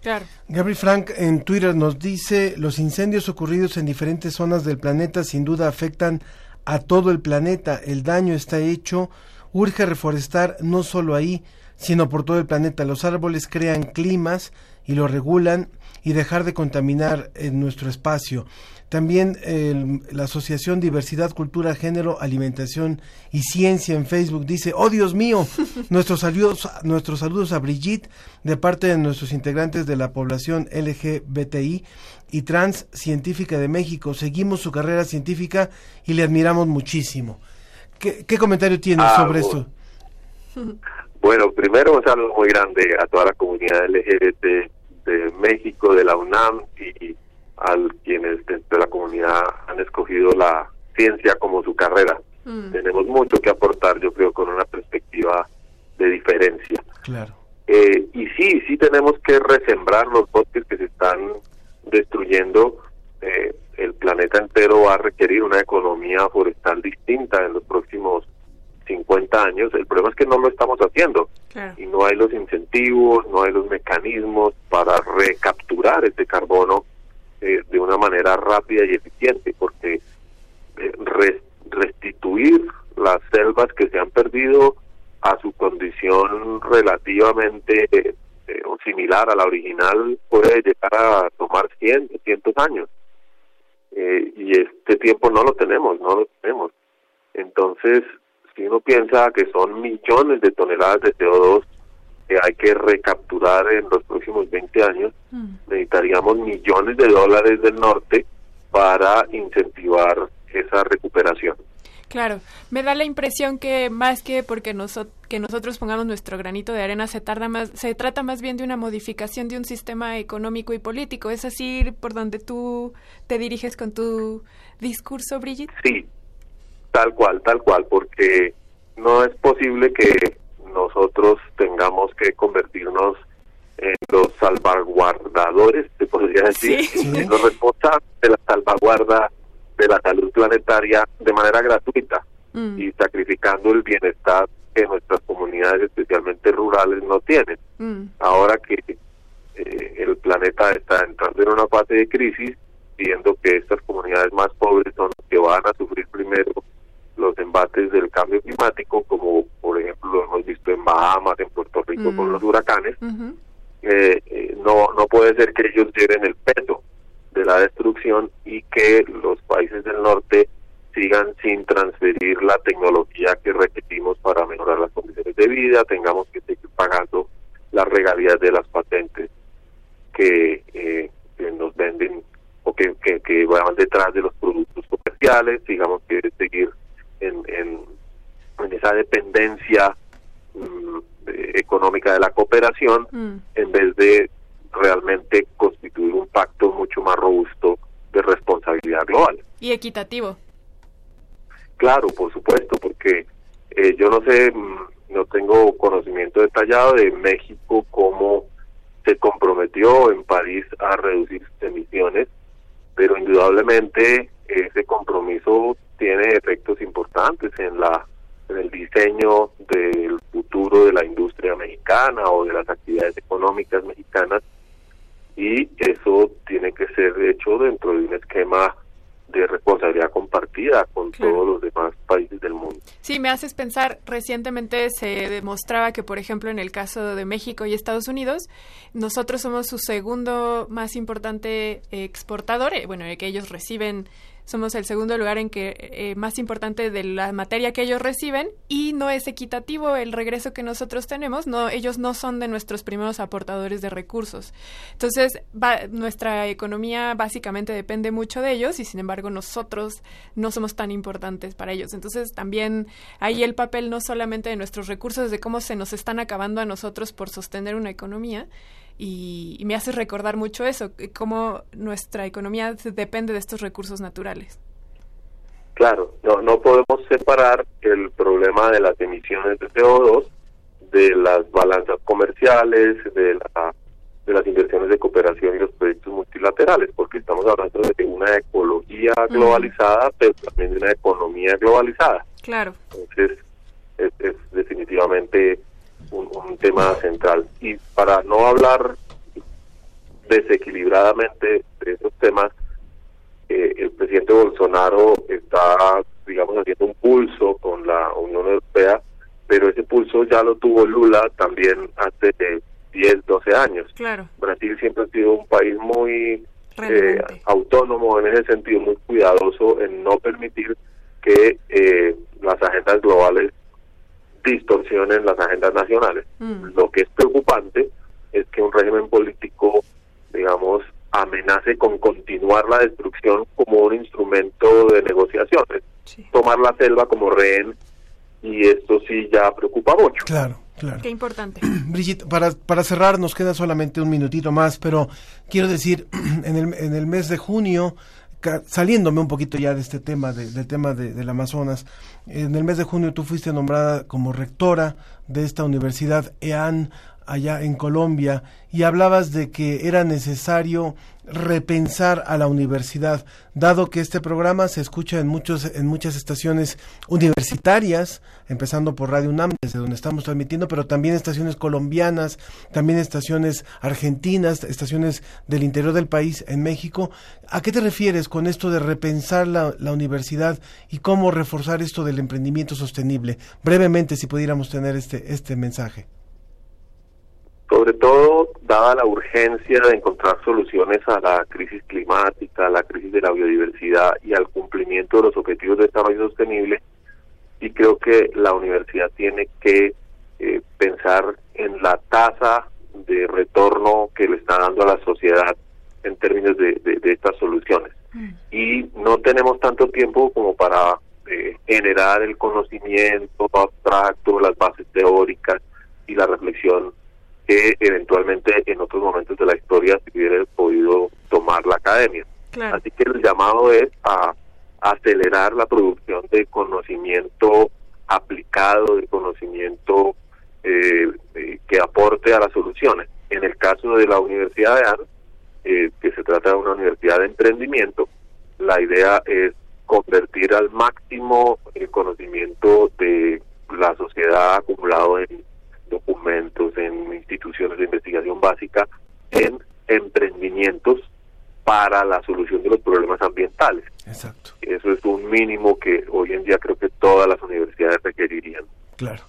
Claro. Gabriel Frank en Twitter nos dice, los incendios ocurridos en diferentes zonas del planeta sin duda afectan a todo el planeta, el daño está hecho, urge reforestar no solo ahí, sino por todo el planeta. Los árboles crean climas y lo regulan y dejar de contaminar en nuestro espacio. También el- la Asociación Diversidad, Cultura, Género, Alimentación y Ciencia en Facebook dice, oh Dios mío, (laughs) nuestros saludos, nuestros saludos a Brigitte de parte de nuestros integrantes de la población LGBTI y trans científica de México. Seguimos su carrera científica y le admiramos muchísimo. ¿Qué, qué comentario tienes Ah, sobre bueno. esto? Bueno, primero un saludo muy grande a toda la comunidad LGBT de México, de la UNAM y a quienes dentro de la comunidad han escogido la ciencia como su carrera. Tenemos mucho que aportar, yo creo, con una perspectiva de diferencia. Claro. Eh, y sí, sí tenemos que resembrar los bosques que se están destruyendo. Eh, el planeta entero va a requerir una economía forestal distinta en los próximos 50 años. El problema es que no lo estamos haciendo y no hay los incentivos, no hay los mecanismos para recapturar ese carbono rápida y eficiente, porque eh, res- restituir las selvas que se han perdido a su condición relativamente eh, eh, similar a la original puede llegar a tomar 100, 200 años. Y este tiempo no lo tenemos, no lo tenemos. Entonces, si uno piensa que son millones de toneladas de CO2 que hay que recapturar en los próximos 20 años, necesitaríamos millones de dólares del norte para incentivar esa recuperación. Claro, me da la impresión que más que porque noso- que nosotros pongamos nuestro granito de arena se tarda más, se trata más bien de una modificación de un sistema económico y político. ¿Es así por donde tú te diriges con tu discurso, Brigitte? Sí, tal cual, tal cual, porque no es posible que nosotros tengamos que convertirnos en los salvaguardadores, se podría decir, Sí. En los responsables de la salvaguarda de la salud planetaria de manera gratuita Mm. y sacrificando el bienestar que nuestras comunidades, especialmente rurales, no tienen. Mm. Ahora que eh, el planeta está entrando en una fase de crisis, viendo que estas comunidades más pobres son las que van a sufrir primero los embates del cambio climático, como por ejemplo lo hemos visto en Bahamas, en Puerto Rico Mm. con los huracanes, eh, eh, no, no puede ser que ellos lleven el peso de la destrucción y que los países del norte sigan sin transferir la tecnología que requerimos para mejorar las condiciones de vida, tengamos que seguir pagando las regalías de las patentes que, eh, que nos venden o que, que, que van detrás de los productos comerciales, digamos que seguir en, en, en esa dependencia mm, económica de la cooperación Mm. en vez de realmente constituir un pacto mucho más robusto de responsabilidad global. Y equitativo. Claro, por supuesto, porque eh, yo no sé, mm, no tengo conocimiento detallado de México cómo se comprometió en París a reducir sus emisiones, pero indudablemente ese compromiso tiene efectos importantes en la en el diseño del futuro de la industria mexicana o de las actividades económicas mexicanas y eso tiene que ser hecho dentro de un esquema de responsabilidad compartida con Claro. todos los demás países del mundo. Sí, me haces pensar, recientemente se demostraba que, por ejemplo, en el caso de México y Estados Unidos, nosotros somos su segundo más importante exportador, eh, bueno, que ellos reciben, somos el segundo lugar en que eh, más importante de la materia que ellos reciben y no es equitativo el regreso que nosotros tenemos, no, ellos no son de nuestros primeros aportadores de recursos. Entonces, va- nuestra economía básicamente depende mucho de ellos y sin embargo nosotros no somos tan importantes para ellos. Entonces, también ahí el papel no solamente de nuestros recursos, de cómo se nos están acabando a nosotros por sostener una economía. Y, y me hace recordar mucho eso, que cómo nuestra economía depende de estos recursos naturales. Claro, no, no podemos separar el problema de las emisiones de CO2 de las balanzas comerciales, de, la, de las inversiones de cooperación y los proyectos multilaterales, porque estamos hablando de una ecología globalizada, pero también de una economía globalizada. Claro. Entonces, es, es definitivamente un, un tema central. Y para no hablar desequilibradamente de esos temas, eh, el presidente Bolsonaro está, digamos, haciendo un pulso con la Unión Europea, pero ese pulso ya lo tuvo Lula también hace eh, 10, 12 años. Claro. Brasil siempre ha sido un país muy eh, autónomo en ese sentido, muy cuidadoso en no permitir que eh, las agendas globales distorsionen las agendas nacionales. Lo que es preocupante es que un régimen político, digamos, amenace con continuar la destrucción como un instrumento de negociaciones, tomar la selva como rehén, y esto sí ya preocupa mucho. Claro, claro. Qué importante. (clears throat) Brigitte, para, para cerrar nos queda solamente un minutito más, pero quiero decir, (clears throat) en el, en el mes de junio, saliéndome un poquito ya de este tema, de- del tema de, del Amazonas, en el mes de junio tú fuiste nombrada como rectora de esta universidad EAN allá en Colombia y hablabas de que era necesario repensar a la universidad, dado que este programa se escucha en muchos en muchas estaciones universitarias, empezando por Radio UNAM, desde donde estamos transmitiendo, pero también estaciones colombianas, también estaciones argentinas, estaciones del interior del país en México. ¿A qué te refieres con esto de repensar la, la universidad y cómo reforzar esto del emprendimiento sostenible? Brevemente, si pudiéramos tener este este mensaje. Sobre todo dada la urgencia de encontrar soluciones a la crisis climática, a la crisis de la biodiversidad y al cumplimiento de los objetivos de desarrollo sostenible. Y creo que la universidad tiene que eh, pensar en la tasa de retorno que le está dando a la sociedad en términos de, de- de estas soluciones. Y no tenemos tanto tiempo como para eh, generar el conocimiento abstracto, las bases teóricas y la reflexión que eventualmente en otros momentos de la historia se hubiera podido tomar la academia. Claro. Así que el llamado es a acelerar la producción de conocimiento aplicado, de conocimiento eh, eh, que aporte a las soluciones. En el caso de la Universidad de ANS, eh, que se trata de una universidad de emprendimiento, la idea es convertir al máximo el conocimiento de la sociedad acumulado en documentos, en instituciones de investigación básica, en emprendimientos para la solución de los problemas ambientales. Exacto. Eso es un mínimo que hoy en día creo que todas las universidades requerirían. Claro.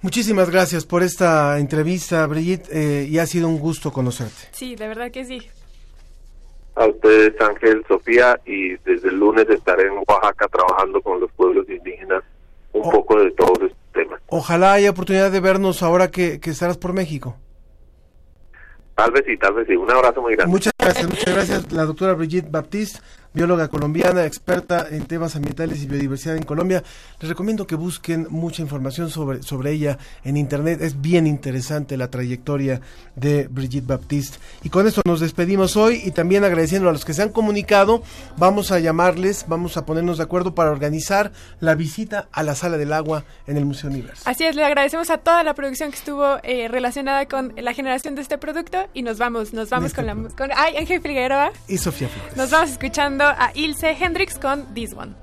Muchísimas gracias por esta entrevista, Brigitte, eh, y ha sido un gusto conocerte. Sí, de verdad que sí. A ustedes, Ángel, Sofía, y desde el lunes estaré en Oaxaca trabajando con los pueblos indígenas un poco de todos estos temas. Ojalá haya oportunidad de vernos ahora que, que estarás por México. Tal vez sí, tal vez sí. Un abrazo muy grande. Muchas gracias, muchas gracias. La doctora Brigitte Baptiste, bióloga colombiana, experta en temas ambientales y biodiversidad en Colombia. Les recomiendo que busquen mucha información sobre, sobre ella en internet. Es bien interesante la trayectoria de Brigitte Baptiste. Y con esto nos despedimos hoy y también agradeciendo a los que se han comunicado. Vamos a llamarles, vamos a ponernos de acuerdo para organizar la visita a la sala del agua en el Museo Universo. Así es, le agradecemos a toda la producción que estuvo eh, relacionada con la generación de este producto y nos vamos, nos vamos Listo. con la con ay, Ángel Figueroa. Y Sofía Flores. Nos vamos escuchando a Ilse Hendrix con This One.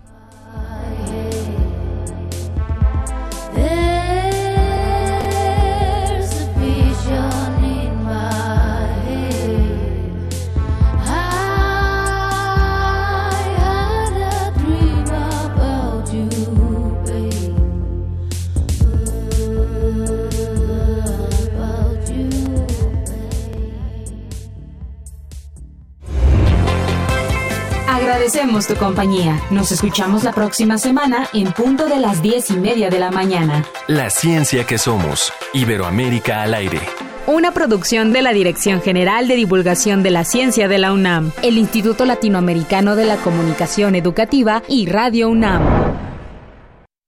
Agradecemos tu compañía. Nos escuchamos la próxima semana en punto de las diez y media de la mañana. La ciencia que somos. Iberoamérica al aire. Una producción de la Dirección General de Divulgación de la Ciencia de la UNAM, el Instituto Latinoamericano de la Comunicación Educativa y Radio UNAM.